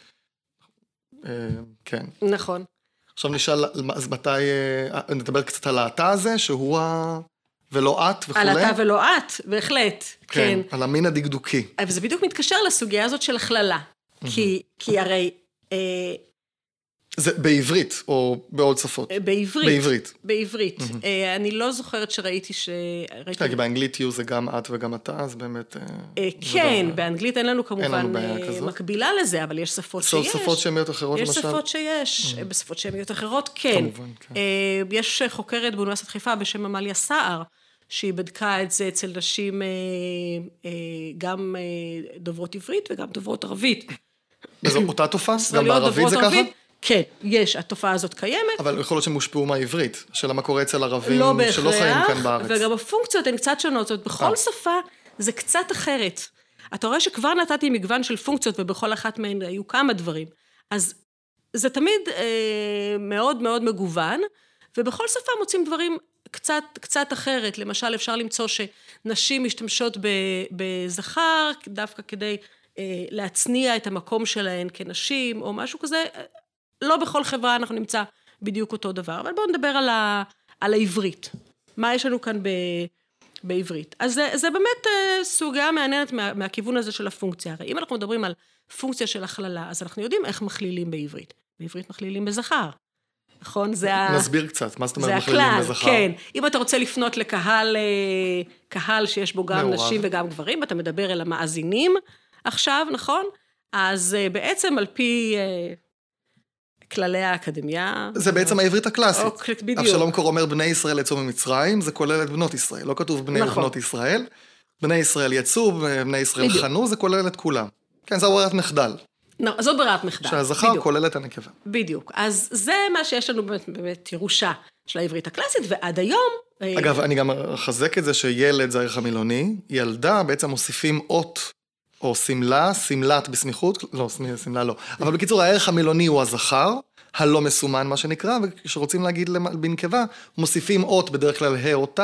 אה, כן. נכון. עכשיו נשאל, אז מתי, אה, נדבר קצת על האתה הזה, שהוא ה... ולא את וכולי. על אתה ולא את, בהחלט, כן. כן, על המין הדקדוקי. וזה בדיוק מתקשר לסוגיה הזאת של הכללה. כי, כי הרי... אה, זה בעברית, או בעוד שפות? בעברית. בעברית. בעברית. אה, אני לא זוכרת שראיתי ש... ראיתי- כי באנגלית יהיו זה גם את וגם אתה, אז באמת... אה, זה כן, לא- באנגלית אין לנו אין לנו כמובן אה, כזאת. מקבילה לזה, אבל יש שפות שיש. שפות שמיות אחרות, יש למשל? שפות שיש, בשפות שמיות אחרות כן. כמובן, כן. אה, יש חוקרת באוניברסיטת חיפה בשם עמליה סער, שהיא בדקה את זה אצל נשים אה, אה, גם אה, דוברות עברית וגם דוברות ערבית. וזו אותה תופעה? גם בערבית זה ככה? כן, יש, התופעה הזאת קיימת. אבל יכול להיות שהם הושפעו מהעברית. השאלה מה קורה אצל ערבים לא שלא חיים בהכרח, כאן בארץ. וגם הפונקציות הן קצת שונות, זאת אומרת, בכל. שפה זה קצת אחרת. אתה רואה שכבר נתתי מגוון של פונקציות, ובכל אחת מהן היו כמה דברים. אז זה תמיד אה, מאוד מאוד מגוון, ובכל שפה מוצאים דברים קצת, קצת אחרת. למשל, אפשר למצוא שנשים משתמשות בזכר, דווקא כדי אה, להצניע את המקום שלהן כנשים, או משהו כזה. לא בכל חברה אנחנו נמצא בדיוק אותו דבר, אבל בואו נדבר על, ה, על העברית. מה יש לנו כאן ב, בעברית? אז זה, זה באמת אה, סוגיה מעניינת מה, מהכיוון הזה של הפונקציה. הרי אם אנחנו מדברים על פונקציה של הכללה, אז אנחנו יודעים איך מכלילים בעברית. בעברית מכלילים בזכר, נכון? זה ה... נסביר קצת, מה זאת זה אומרת מכלילים הכלל, בזכר? כן. אם אתה רוצה לפנות לקהל, אה, קהל שיש בו גם מעורב. נשים וגם גברים, ואתה מדבר אל המאזינים עכשיו, נכון? אז אה, בעצם על פי אה, כללי האקדמיה... זה בעצם העברית הקלאסית. אוקיי, בדיוק. אבשלום קור אומר בני ישראל יצאו ממצרים, זה כולל את בנות ישראל, לא כתוב בני נכון. ובנות ישראל. בני ישראל יצאו, בני ישראל בדיוק. חנו, זה כולל את כולם. כן, זו ברירת מחדל. לא, זאת ברירת מחדל. שהזכר בדיוק. כולל את הנקבה. בדיוק. אז זה מה שיש לנו באמת, באמת ירושה של העברית הקלאסית, ועד היום... אה, אגב, אני גם אחזק את זה שילד זה הערך המילוני, ילדה בעצם מוסיפים אות או שמלה, שמלת בסמיכות, לא, שמלה לא. אבל בקיצור, הערך המילוני הוא הזכר, הלא מסומן מה שנקרא, וכשרוצים להגיד בנקבה, מוסיפים אות, בדרך כלל ה' או תו,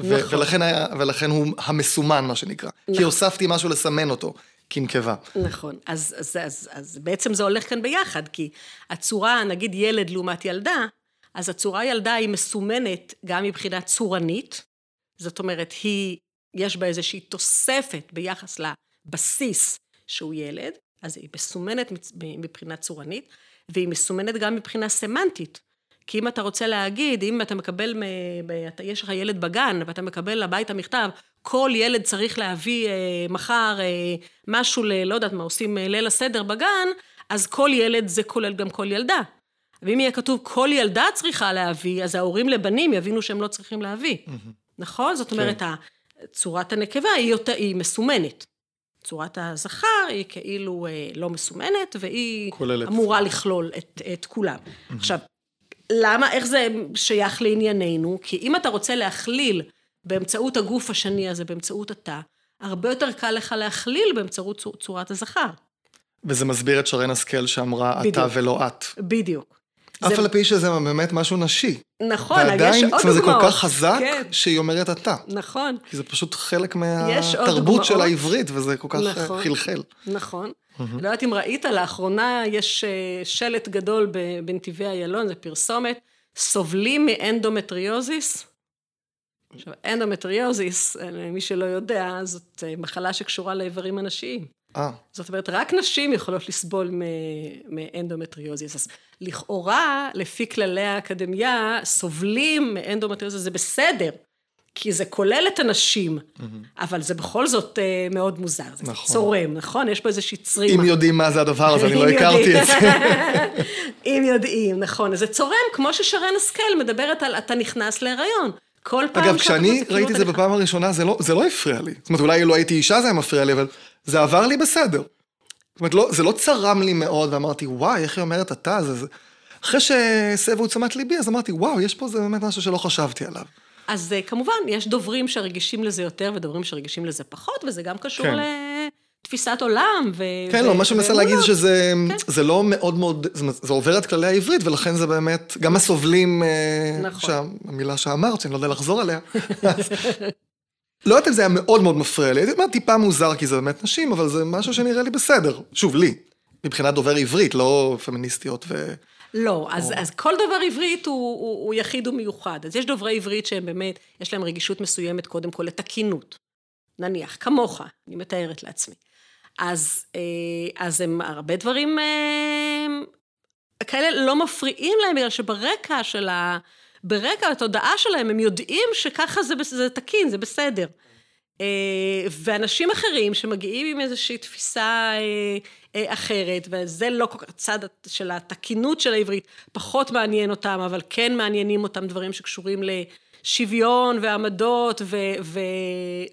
ו- נכון. ולכן, ולכן הוא המסומן מה שנקרא. כי נכון. הוספתי משהו לסמן אותו, כנקבה. נכון, אז, אז, אז, אז בעצם זה הולך כאן ביחד, כי הצורה, נגיד ילד לעומת ילדה, אז הצורה ילדה היא מסומנת גם מבחינה צורנית, זאת אומרת, היא, יש בה איזושהי תוספת ביחס לבסיס שהוא ילד, אז היא מסומנת מבחינה צורנית, והיא מסומנת גם מבחינה סמנטית. כי אם אתה רוצה להגיד, אם אתה מקבל, יש לך ילד בגן, ואתה מקבל הביתה מכתב, כל ילד צריך להביא אה, מחר אה, משהו, ל, לא יודעת מה, עושים אה, ליל הסדר בגן, אז כל ילד זה כולל גם כל ילדה. ואם יהיה כתוב כל ילדה צריכה להביא, אז ההורים לבנים יבינו שהם לא צריכים להביא. נכון? זאת אומרת, ה- צורת הנקבה היא, יותר, היא מסומנת. צורת הזכר היא כאילו אה, לא מסומנת, והיא כוללת. אמורה לכלול את, את כולם. עכשיו, למה, איך זה שייך לענייננו? כי אם אתה רוצה להכליל באמצעות הגוף השני הזה, באמצעות התא, הרבה יותר קל לך להכליל באמצעות צור- צורת הזכר. וזה מסביר את שרן השכל שאמרה אתה בדיוק. ולא את. בדיוק. אף על פי שזה באמת משהו נשי. נכון, יש ועדיין, עוד זאת אומרת, זה דוגמאות. כל כך חזק, כן, שהיא אומרת אתה. נכון, כי זה פשוט חלק יש מהתרבות של דוגמאות. העברית, וזה כל כך אה, נכון. חלחל. נכון. לא יודעת אם ראית, לאחרונה יש אה, שלט גדול בנתיבי איילון, זה פרסומת, סובלים מאנדומטריוזיס. עכשיו, אנדומטריוזיס, אה, למי שלא יודע, זאת אה, מחלה שקשורה לאיברים הנשיים. אה, זאת אומרת, רק נשים יכולות לסבול מאנדומטריוזיס. אז לכאורה, לפי כללי האקדמיה, סובלים מאנדומטריוזיס, זה בסדר, כי זה כולל את הנשים, אבל זה בכל זאת אה, מאוד מוזר. זה נכון. צורם, נכון? יש פה איזושהי צרימה. אם יודעים מה זה הדבר הזה, אני לא הכרתי. את זה. אם יודעים, נכון. אז זה צורם, כמו ששרן השכל מדברת על אתה נכנס להיריון. כל פעם אגב, כשאני ראיתי את זה בפעם הראשונה, זה לא- זה לא הפריע לי. זאת אומרת, אולי לא הייתי אישה זה היה מפריע לי, אבל זה עבר לי בסדר. זאת אומרת, לא- זה לא צרם לי מאוד, ואמרתי, וואי, איך היא אומרת אתה? זה... זה-" אחרי שהסבו את תשומת ליבי, אז אמרתי, וואו, יש פה זה באמת משהו שלא חשבתי עליו. אז אה, כמובן, יש דוברים שרגישים לזה יותר ודוברים שרגישים לזה פחות, וזה גם קשור כן. לתפיסת עולם. ו... כן, ו- לא, מה שאני מנסה להגיד זה. שזה כן. זה לא מאוד מאוד, זה עובר את כללי העברית, ולכן זה באמת, גם הסובלים, אה, נכון. המילה שאמרת, שאני לא יודע לחזור עליה, לא יודעת אם זה היה מאוד מאוד מפריע לי, הייתי אומר טיפה מוזר כי זה באמת נשים, אבל זה משהו שנראה לי בסדר. שוב, לי, מבחינת דובר עברית, לא פמיניסטיות ו... לא, אז, או... אז כל דובר עברית הוא, הוא, הוא יחיד ומיוחד. אז יש דוברי עברית שהם באמת, יש להם רגישות מסוימת קודם כל לתקינות. נניח, כמוך, אני מתארת לעצמי. אז, אה, אז הם הרבה דברים אה, כאלה לא מפריעים להם, בגלל שברקע של ה... ברקע התודעה שלהם, הם יודעים שככה זה, זה תקין, זה בסדר. אה, ואנשים אחרים שמגיעים עם איזושהי תפיסה אחרת, וזה לא כל כך, צד של התקינות של העברית, פחות מעניין אותם, אבל כן מעניינים אותם דברים שקשורים לשוויון ועמדות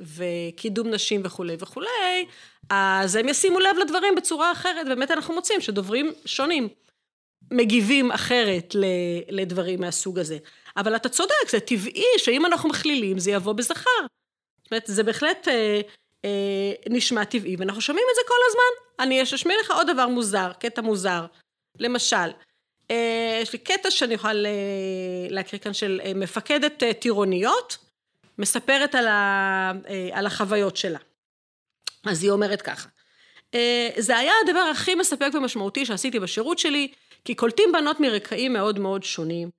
וקידום נשים וכולי וכולי, אז הם ישימו לב לדברים בצורה אחרת, באמת אנחנו מוצאים שדוברים שונים מגיבים אחרת לדברים מהסוג הזה. אבל אתה צודק, זה טבעי שאם אנחנו מכלילים זה יבוא בזכר. זאת אומרת, זה בהחלט אה, אה, נשמע טבעי, ואנחנו שומעים את זה כל הזמן. אני אשמיע לך עוד דבר מוזר, קטע מוזר. למשל, אה, יש לי קטע שאני יכולה אה, להקריא כאן של אה, מפקדת אה, טירוניות, מספרת על, ה, אה, על החוויות שלה. אז היא אומרת ככה, אה, זה היה הדבר הכי מספק ומשמעותי שעשיתי בשירות שלי, כי קולטים בנות מרקעים מאוד מאוד שונים,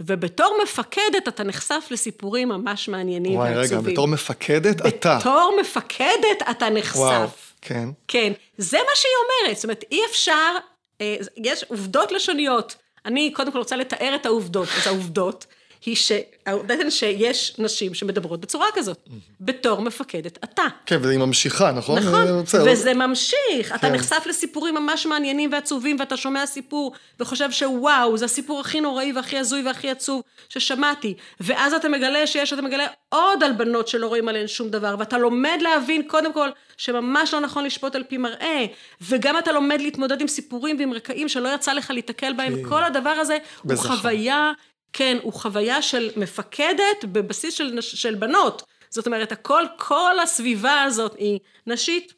ובתור מפקדת אתה נחשף לסיפורים ממש מעניינים ועצובים. וואי, רגע, בתור מפקדת בתור אתה. בתור מפקדת אתה נחשף. וואו, כן. כן, זה מה שהיא אומרת, זאת אומרת, אי אפשר, אה, יש עובדות לשוניות. אני קודם כל רוצה לתאר את העובדות, אז העובדות היא שהעובדה שיש נשים שמדברות בצורה כזאת, בתור מפקדת אתה. כן, והיא ממשיכה, נכון? נכון, וזה ממשיך. אתה כן. נחשף לסיפורים ממש מעניינים ועצובים, ואתה שומע סיפור וחושב שוואו, זה הסיפור הכי נוראי והכי הזוי והכי עצוב ששמעתי. ואז אתה מגלה שיש, אתה מגלה עוד על בנות שלא רואים עליהן שום דבר, ואתה לומד להבין קודם כל שממש לא נכון לשפוט על פי מראה, וגם אתה לומד להתמודד עם סיפורים ועם רקעים שלא יצא לך להתקל בהם. כן. כל הדבר הזה הוא חוויה כן, הוא חוויה של מפקדת בבסיס של, של בנות. זאת אומרת, הכל, כל הסביבה הזאת היא נשית.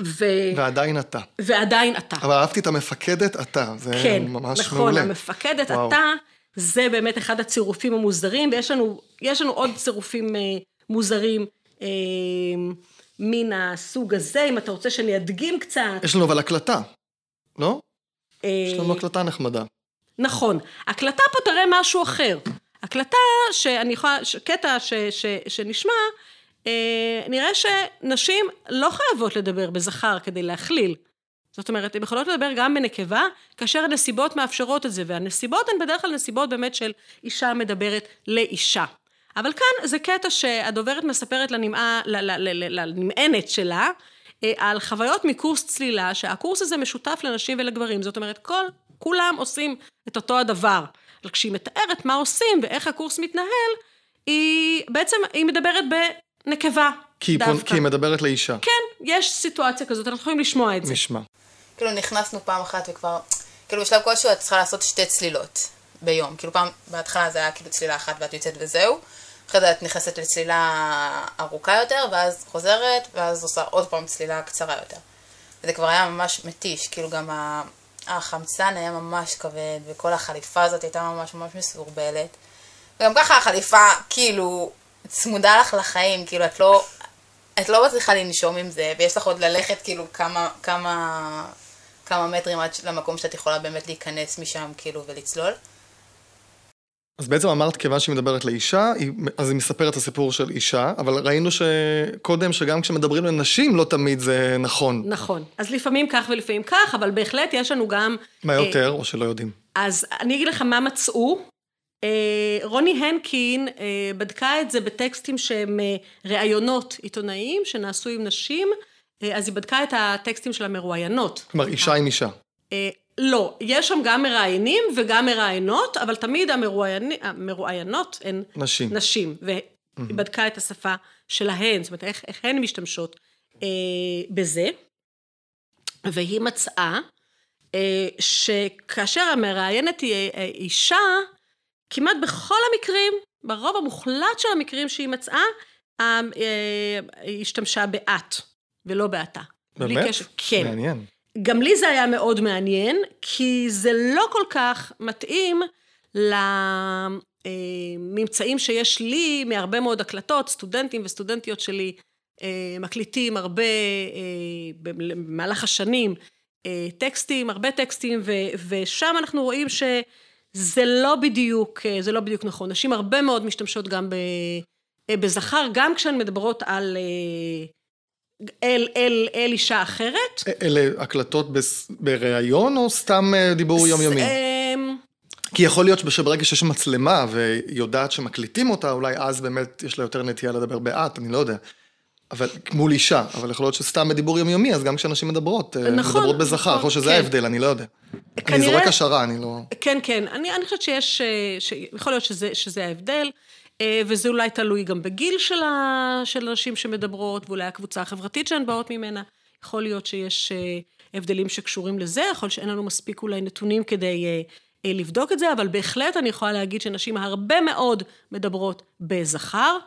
ו... ועדיין אתה. ועדיין אתה. אבל אהבתי את המפקדת אתה, זה כן, ממש נכון, מעולה. כן, נכון, המפקדת וואו. אתה, זה באמת אחד הצירופים המוזרים, ויש לנו, לנו עוד צירופים אה, מוזרים אה, מן הסוג הזה, אם אתה רוצה שאני אדגים קצת. יש לנו אבל הקלטה, לא? אה... יש לנו הקלטה נחמדה. נכון. הקלטה פה תראה משהו אחר. הקלטה שאני יכולה, קטע ש, ש, שנשמע, אה, נראה שנשים לא חייבות לדבר בזכר כדי להכליל. זאת אומרת, הן יכולות לדבר גם בנקבה, כאשר הנסיבות מאפשרות את זה, והנסיבות הן בדרך כלל נסיבות באמת של אישה מדברת לאישה. אבל כאן זה קטע שהדוברת מספרת לנמעה, לנמענת שלה, אה, על חוויות מקורס צלילה, שהקורס הזה משותף לנשים ולגברים. זאת אומרת, כל כולם עושים את אותו הדבר. אבל כשהיא מתארת מה עושים ואיך הקורס מתנהל, היא בעצם, היא מדברת בנקבה כי דווקא. כי היא מדברת לאישה. כן, יש סיטואציה כזאת, אנחנו יכולים לשמוע את זה. נשמע. כאילו נכנסנו פעם אחת וכבר, כאילו בשלב כלשהו את צריכה לעשות שתי צלילות ביום. כאילו פעם, בהתחלה זה היה כאילו צלילה אחת ואת יוצאת וזהו. אחרי זה את נכנסת לצלילה ארוכה יותר, ואז חוזרת, ואז עושה עוד פעם צלילה קצרה יותר. וזה כבר היה ממש מתיש, כאילו גם ה... החמצן היה ממש כבד, וכל החליפה הזאת הייתה ממש ממש מסורבלת. וגם ככה החליפה, כאילו, צמודה לך לחיים, כאילו, את לא, את לא מצליחה לנשום עם זה, ויש לך עוד ללכת, כאילו, כמה, כמה, כמה מטרים עד למקום שאת יכולה באמת להיכנס משם, כאילו, ולצלול. אז בעצם אמרת, כיוון שהיא מדברת לאישה, אז היא מספרת את הסיפור של אישה, אבל ראינו שקודם, שגם כשמדברים לנשים, לא תמיד זה נכון. נכון. אז לפעמים כך ולפעמים כך, אבל בהחלט יש לנו גם... מה יותר, אה, או שלא יודעים? אז אני אגיד לך מה מצאו. אה, רוני הנקין אה, בדקה את זה בטקסטים שהם אה, ראיונות עיתונאיים שנעשו עם נשים, אה, אז היא בדקה את הטקסטים של המרואיינות. כלומר, אישה עם אישה. אה, לא, יש שם גם מראיינים וגם מראיינות, אבל תמיד המרואייני, המרואיינות הן נשים. נשים, והיא mm-hmm. בדקה את השפה שלהן, זאת אומרת, איך, איך הן משתמשות אה, בזה, והיא מצאה אה, שכאשר המראיינת היא אה, אישה, כמעט בכל המקרים, ברוב המוחלט של המקרים שהיא מצאה, אה, היא השתמשה באת ולא באתה. באמת? כן. מעניין. גם לי זה היה מאוד מעניין, כי זה לא כל כך מתאים ממצאים שיש לי מהרבה מאוד הקלטות, סטודנטים וסטודנטיות שלי מקליטים הרבה במהלך השנים טקסטים, הרבה טקסטים, ושם אנחנו רואים שזה לא בדיוק, זה לא בדיוק נכון. נשים הרבה מאוד משתמשות גם בזכר, גם כשהן מדברות על... אל, אל, אל אישה אחרת. אלה הקלטות בריאיון או סתם דיבור יומיומי? כי יכול להיות שברגע שיש מצלמה ויודעת שמקליטים אותה, אולי אז באמת יש לה יותר נטייה לדבר באט, אני לא יודע. אבל מול אישה, אבל יכול להיות שסתם בדיבור יומיומי, אז גם כשאנשים מדברות, נכון, מדברות בזכר, נכון, יכול להיות שזה כן. ההבדל, אני לא יודע. כנראה, אני זורק השערה, אני לא... כן, כן, אני, אני חושבת שיש, ש, יכול להיות שזה, שזה ההבדל. וזה אולי תלוי גם בגיל של, הנשים שמדברות, ואולי הקבוצה החברתית שהן באות ממנה. יכול להיות שיש הבדלים שקשורים לזה, יכול להיות שאין לנו מספיק אולי נתונים כדי לבדוק את זה, אבל בהחלט אני יכולה להגיד שנשים הרבה מאוד מדברות בזכר,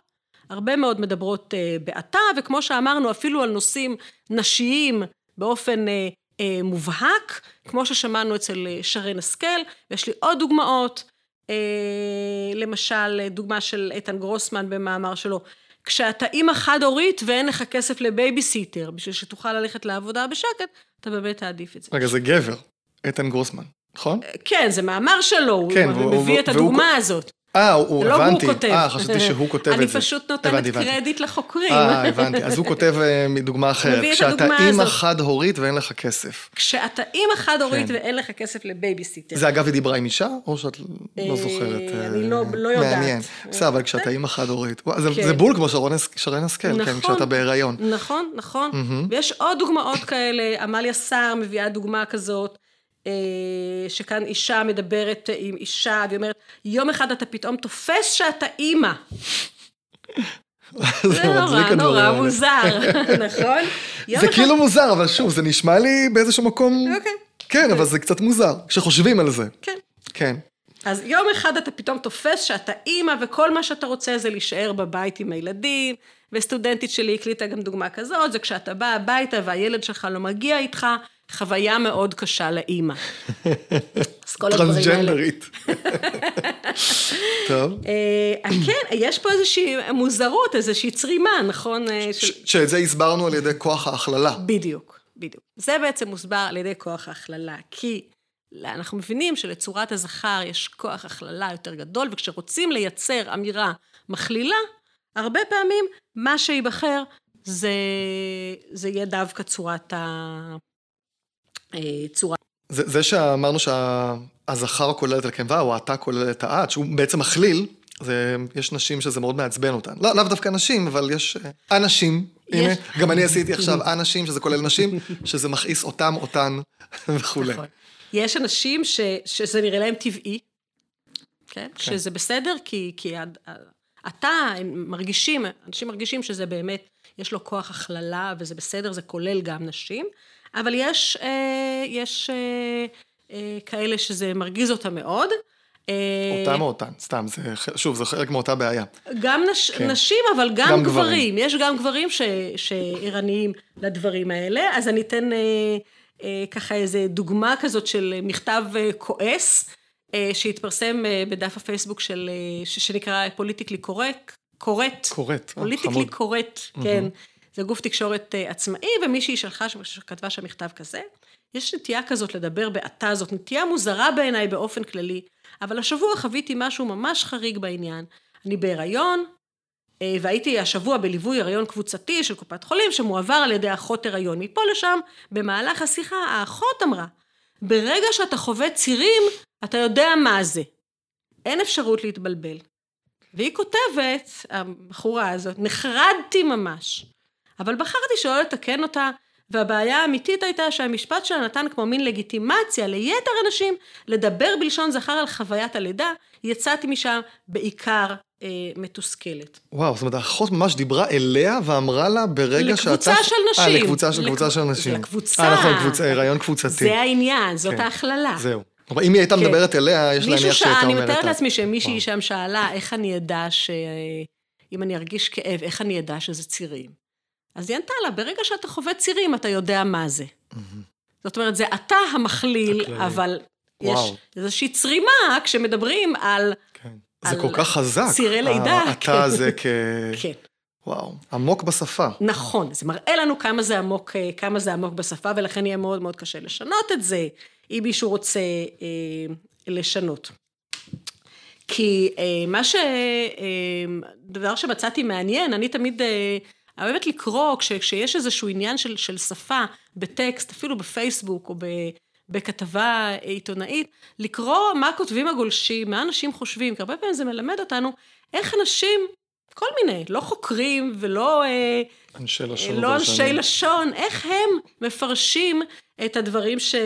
הרבה מאוד מדברות בעתה, וכמו שאמרנו, אפילו על נושאים נשיים באופן מובהק, כמו ששמענו אצל שרן השכל, ויש לי עוד דוגמאות. למשל, דוגמה של איתן גרוסמן במאמר שלו, כשאתה אימא חד-הורית ואין לך כסף לבייביסיטר, בשביל שתוכל ללכת לעבודה בשקט, אתה באמת תעדיף את זה. רגע, זה גבר, איתן גרוסמן, נכון? כן, זה מאמר שלו, כן, הוא מביא את הדוגמה הזאת. אה, הוא, לא הבנתי. הוא כותב. אה, חשבתי שהוא כותב את זה. אני פשוט נותנת הבנתי, קרדיט לחוקרים. אה, הבנתי. אז הוא כותב מדוגמה אחרת. כשאתה אימא חד-הורית ואין לך כסף. כשאתה אימא חד-הורית כן. ואין לך כסף לבייביסיטר. זה אגב, היא דיברה עם אישה, או שאת לא זוכרת? אני לא, לא יודעת. מעניין. בסדר, אבל כשאתה אימא חד-הורית. זה, כן. זה בול כמו שרן השכל, נכון, כן, כשאתה בהיריון. נכון, נכון. ויש עוד דוגמאות כאלה, עמליה סער מביאה דוגמה כזאת. שכאן אישה מדברת עם אישה, והיא אומרת, יום אחד אתה פתאום תופס שאתה אימא. זה נורא, נורא מוזר, נכון? זה כאילו מוזר, אבל שוב, זה נשמע לי באיזשהו מקום... אוקיי. כן, אבל זה קצת מוזר, כשחושבים על זה. כן. כן. אז יום אחד אתה פתאום תופס שאתה אימא, וכל מה שאתה רוצה זה להישאר בבית עם הילדים, וסטודנטית שלי הקליטה גם דוגמה כזאת, זה כשאתה בא הביתה והילד שלך לא מגיע איתך, חוויה מאוד קשה לאימא. אז כל הדברים האלה. טרנסג'נדרית. טוב. כן, יש פה איזושהי מוזרות, איזושהי צרימה, נכון? שאת זה הסברנו על ידי כוח ההכללה. בדיוק, בדיוק. זה בעצם מוסבר על ידי כוח ההכללה, כי אנחנו מבינים שלצורת הזכר יש כוח הכללה יותר גדול, וכשרוצים לייצר אמירה מכלילה, הרבה פעמים מה שייבחר זה, זה יהיה דווקא צורת ה... צורה. זה, זה שאמרנו שהזכר כולל את הנקבה, או האתה כולל את האט, שהוא בעצם מכליל, זה, יש נשים שזה מאוד מעצבן אותן. לא, לאו דווקא נשים, אבל יש אנשים, יש... הנה, גם אני עשיתי עכשיו אנשים, שזה כולל נשים, שזה מכעיס אותם, אותן וכולי. נכון. יש אנשים ש, שזה נראה להם טבעי, כן? כן. שזה בסדר, כי, כי אתה, הם מרגישים, אנשים מרגישים שזה באמת, יש לו כוח הכללה, וזה בסדר, זה כולל גם נשים. אבל יש, אה, יש אה, אה, כאלה שזה מרגיז אותם מאוד. אותם או אותן, סתם, זה, שוב, זה חלק מאותה בעיה. גם נש, כן. נשים, אבל גם, גם גברים. גברים. יש גם גברים ש, שערניים לדברים האלה, אז אני אתן אה, אה, ככה איזה דוגמה כזאת של מכתב אה, כועס, אה, שהתפרסם אה, בדף הפייסבוק של, אה, שנקרא פוליטיקלי קורט. קורט. קורט, חמוד. פוליטיקלי קורט, כן. Mm-hmm. זה גוף תקשורת אה, עצמאי, ומישהי שלחה, שכתבה שם מכתב כזה. יש נטייה כזאת לדבר בעתה, זאת נטייה מוזרה בעיניי באופן כללי, אבל השבוע חוויתי משהו ממש חריג בעניין. אני בהיריון, אה, והייתי השבוע בליווי הריון קבוצתי של קופת חולים, שמועבר על ידי אחות הריון. מפה לשם, במהלך השיחה, האחות אמרה, ברגע שאתה חווה צירים, אתה יודע מה זה. אין אפשרות להתבלבל. והיא כותבת, הבחורה הזאת, נחרדתי ממש. אבל בחרתי שלא לתקן אותה, והבעיה האמיתית הייתה שהמשפט שלה נתן כמו מין לגיטימציה ליתר אנשים לדבר בלשון זכר על חוויית הלידה, יצאתי משם בעיקר אה, מתוסכלת. וואו, זאת אומרת, האחות ממש דיברה אליה ואמרה לה ברגע שאתה... לקבוצה של נשים. אה, לקבוצה של, לקב... קבוצה של נשים. לקבוצה. אה, נכון, קבוצ... רעיון קבוצתי. זה העניין, זאת כן. ההכללה. זהו. אבל אם היא הייתה כן. מדברת אליה, יש להניח שהיא הייתה אומרת... אני מתארת לעצמי שמישהי שם שאלה, איך אני אדע ש... אם אני ארגיש כאב, איך אני אדע שזה צירים? אז היא ענתה לה, ברגע שאתה חווה צירים, אתה יודע מה זה. זאת אומרת, זה אתה המכליל, אבל יש איזושהי צרימה כשמדברים על... כן. זה כל כך חזק. צירי לידה. אתה זה כ... כן. וואו, עמוק בשפה. נכון, זה מראה לנו כמה זה עמוק, כמה זה עמוק בשפה, ולכן יהיה מאוד מאוד קשה לשנות את זה, אם מישהו רוצה אה, לשנות. כי אה, מה ש... אה, דבר שמצאתי מעניין, אני תמיד אה, אוהבת לקרוא, כש, כשיש איזשהו עניין של, של שפה בטקסט, אפילו בפייסבוק או ב, בכתבה עיתונאית, לקרוא מה כותבים הגולשים, מה אנשים חושבים, כי הרבה פעמים זה מלמד אותנו איך אנשים, כל מיני, לא חוקרים ולא... אה, אנשי לשון. לא אנשי לשון, איך הם מפרשים את הדברים ש, אה,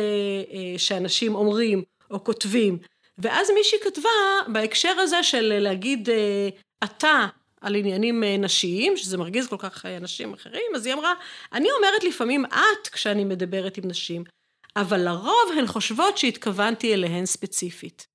שאנשים אומרים או כותבים. ואז מישהי כתבה בהקשר הזה של להגיד אה, אתה על עניינים אה, נשיים, שזה מרגיז כל כך אנשים אחרים, אז היא אמרה, אני אומרת לפעמים את כשאני מדברת עם נשים, אבל לרוב הן חושבות שהתכוונתי אליהן ספציפית.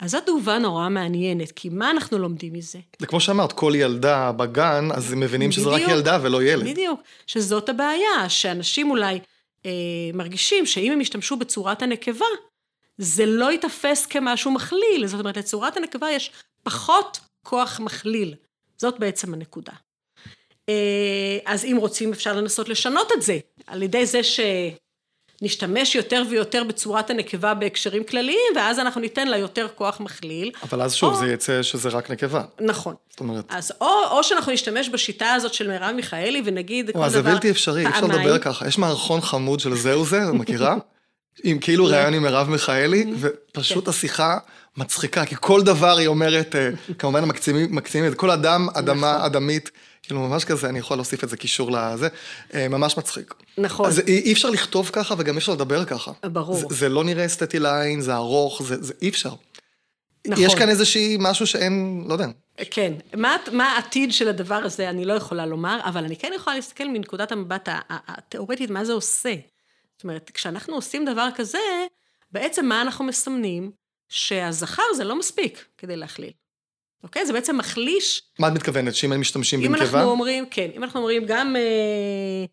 אז זו תגובה נורא מעניינת, כי מה אנחנו לומדים מזה? זה כמו שאמרת, כל ילדה בגן, אז הם מבינים שזה רק ילדה ולא ילד. בדיוק, שזאת הבעיה, שאנשים אולי אה, מרגישים שאם הם ישתמשו בצורת הנקבה, זה לא ייתפס כמשהו מכליל. זאת אומרת, לצורת הנקבה יש פחות כוח מכליל. זאת בעצם הנקודה. אז אם רוצים, אפשר לנסות לשנות את זה, על ידי זה שנשתמש יותר ויותר בצורת הנקבה בהקשרים כלליים, ואז אנחנו ניתן לה יותר כוח מכליל. אבל אז שוב, או... זה יצא שזה רק נקבה. נכון. זאת אומרת... אז או, או שאנחנו נשתמש בשיטה הזאת של מרב מיכאלי, ונגיד כל דבר... זה בלתי אפשרי, אי אפשר לדבר ככה. יש מערכון חמוד של זהו זה, מכירה? עם כאילו ראיון עם מרב מיכאלי, ופשוט כן. השיחה מצחיקה, כי כל דבר היא אומרת, אה, כמובן מקצימים את זה, כל אדם, אדמה, נכון. אדמית, כאילו ממש כזה, אני יכול להוסיף את זה קישור לזה, אה, ממש מצחיק. נכון. אז אי אפשר לכתוב ככה וגם אי אפשר לדבר ככה. ברור. זה לא נראה אסתטי לעין, זה ארוך, זה אי אפשר. נכון. יש כאן איזושהי משהו שאין, לא יודע. כן. מה, מה העתיד של הדבר הזה, אני לא יכולה לומר, אבל אני כן יכולה להסתכל מנקודת המבט התיאורטית, מה זה עושה. זאת אומרת, כשאנחנו עושים דבר כזה, בעצם מה אנחנו מסמנים? שהזכר זה לא מספיק כדי להכליל. אוקיי? זה בעצם מחליש... מה את מתכוונת? שאם הם משתמשים בנקבה? אם אנחנו אומרים, כן, אם אנחנו אומרים גם, אה,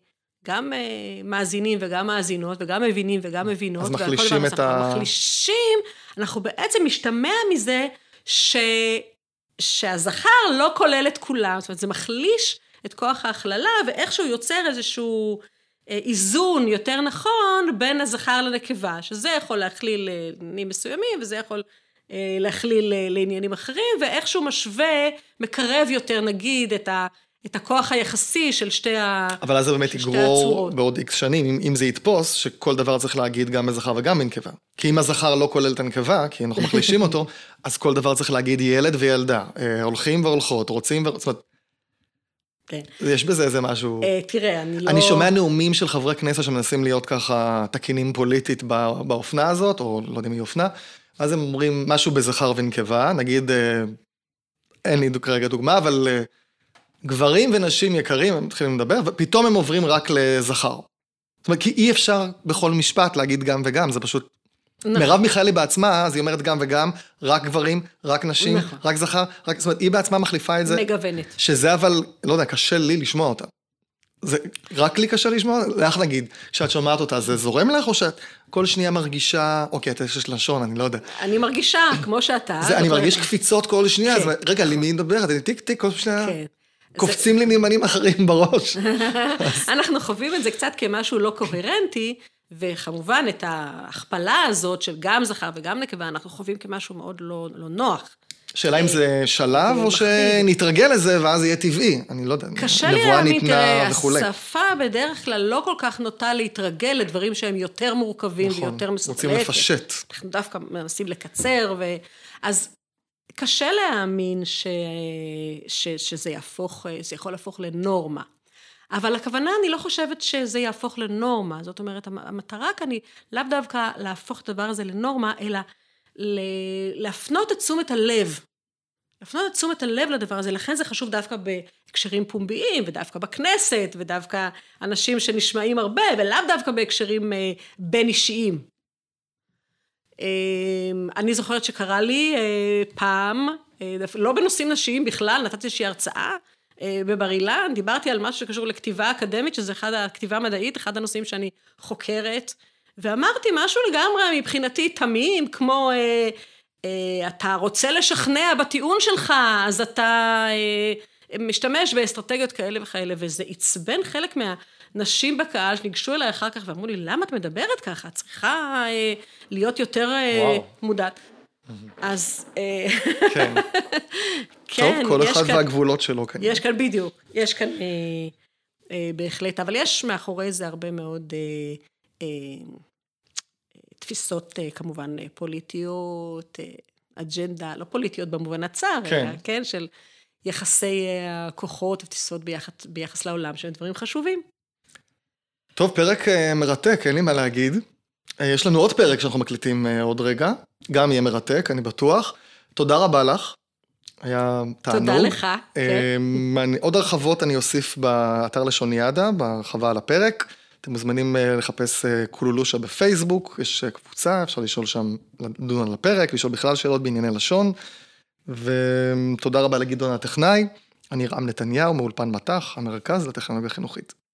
גם אה, מאזינים וגם מאזינות וגם מבינים וגם מבינות, אז מחלישים את ה... מחלישים, אנחנו בעצם משתמע מזה ש... שהזכר לא כולל את כולם, זאת אומרת, זה מחליש את כוח ההכללה, ואיכשהו יוצר איזשהו איזון יותר נכון בין הזכר לנקבה, שזה יכול להכליל לעניינים מסוימים, וזה יכול להכליל לעניינים אחרים, ואיכשהו משווה, מקרב יותר, נגיד, את, ה, את הכוח היחסי של שתי הצורות. אבל אז זה באמת יגרור בעוד איקס שנים, אם, אם זה יתפוס, שכל דבר צריך להגיד גם בזכר וגם בנקבה. כי אם הזכר לא כולל את הנקבה, כי אנחנו מחלישים אותו, אז כל דבר צריך להגיד ילד וילדה, הולכים והולכות, רוצים ורוצות. כן. יש בזה איזה משהו... תראה, אני לא... אני שומע נאומים של חברי כנסת שמנסים להיות ככה תקינים פוליטית באופנה הזאת, או לא יודע אם היא אופנה, אז הם אומרים משהו בזכר ונקבה, נגיד, אין לי כרגע דוגמה, אבל גברים ונשים יקרים, הם מתחילים לדבר, ופתאום הם עוברים רק לזכר. זאת אומרת, כי אי אפשר בכל משפט להגיד גם וגם, זה פשוט נכון. מרב מיכאלי בעצמה, אז היא אומרת גם וגם, רק גברים, רק נשים, נכון. רק זכר, רק, זאת אומרת, היא בעצמה מחליפה את זה. מגוונת. שזה אבל, לא יודע, קשה לי לשמוע אותה. זה רק לי קשה לשמוע? לך נגיד, כשאת שומעת אותה, זה זורם לך, או שאת כל שנייה מרגישה, אוקיי, את יש לשון, אני לא יודע. אני מרגישה, כמו שאתה. זה, אני מרגיש קפיצות כל שנייה, כן. אז רגע, למי מדברת? אני טיק טיק כל שנייה. כן. קופצים לי נאמנים אחרים בראש. אנחנו חווים את זה קצת כמשהו לא קוהרנטי, וכמובן, את ההכפלה הזאת של גם זכר וגם נקבה, אנחנו חווים כמשהו מאוד לא, לא נוח. שאלה אם זה שלב, או שנתרגל לזה, ואז יהיה טבעי. אני לא יודע, קשה לי להאמין, תראה, השפה בדרך כלל לא כל כך נוטה להתרגל לדברים שהם יותר מורכבים נכון, ויותר מסוכרפת. רוצים לפשט. אנחנו דווקא מנסים לקצר, ו... אז קשה להאמין ש... ש... שזה יהפוך, זה יכול להפוך לנורמה. אבל הכוונה, אני לא חושבת שזה יהפוך לנורמה. זאת אומרת, המטרה כאן היא לאו דווקא להפוך את הדבר הזה לנורמה, אלא להפנות את תשומת הלב. להפנות את תשומת הלב לדבר הזה, לכן זה חשוב דווקא בהקשרים פומביים, ודווקא בכנסת, ודווקא אנשים שנשמעים הרבה, ולאו דווקא בהקשרים בין אישיים. אני זוכרת שקרה לי פעם, לא בנושאים נשיים בכלל, נתתי איזושהי הרצאה, בבר אילן, דיברתי על משהו שקשור לכתיבה אקדמית, שזה אחד, הכתיבה המדעית, אחד הנושאים שאני חוקרת, ואמרתי משהו לגמרי מבחינתי תמים, כמו אה, אתה רוצה לשכנע בטיעון שלך, אז אתה משתמש באסטרטגיות כאלה וכאלה, וזה עצבן חלק מהנשים בקהל שניגשו אליי אחר כך ואמרו לי, למה את מדברת ככה? את צריכה להיות יותר מודעת. אז... כן. כן, טוב, כל אחד כאן, והגבולות שלו כנראה. יש כאן בדיוק, יש כאן אה, אה, בהחלט, אבל יש מאחורי זה הרבה מאוד אה, אה, תפיסות אה, כמובן אה, פוליטיות, אה, אג'נדה, לא פוליטיות במובן הצר, כן, אלא, כן של יחסי אה, הכוחות ותפיסות ביחס, ביחס לעולם, שהם דברים חשובים. טוב, פרק אה, מרתק, אין לי מה להגיד. אה, יש לנו עוד פרק שאנחנו מקליטים אה, עוד רגע, גם יהיה מרתק, אני בטוח. תודה רבה לך. היה תענוג. תודה לך, כן. עוד הרחבות אני אוסיף באתר לשוניאדה, בהרחבה על הפרק. אתם מוזמנים אה, לחפש קולולושה בפייסבוק, יש קבוצה, אפשר לשאול שם, לדון על הפרק, לשאול בכלל שאלות בענייני לשון. ותודה רבה לגדעון הטכנאי, אני רם נתניהו מאולפן מט"ח, המרכז לטכנולוגיה חינוכית.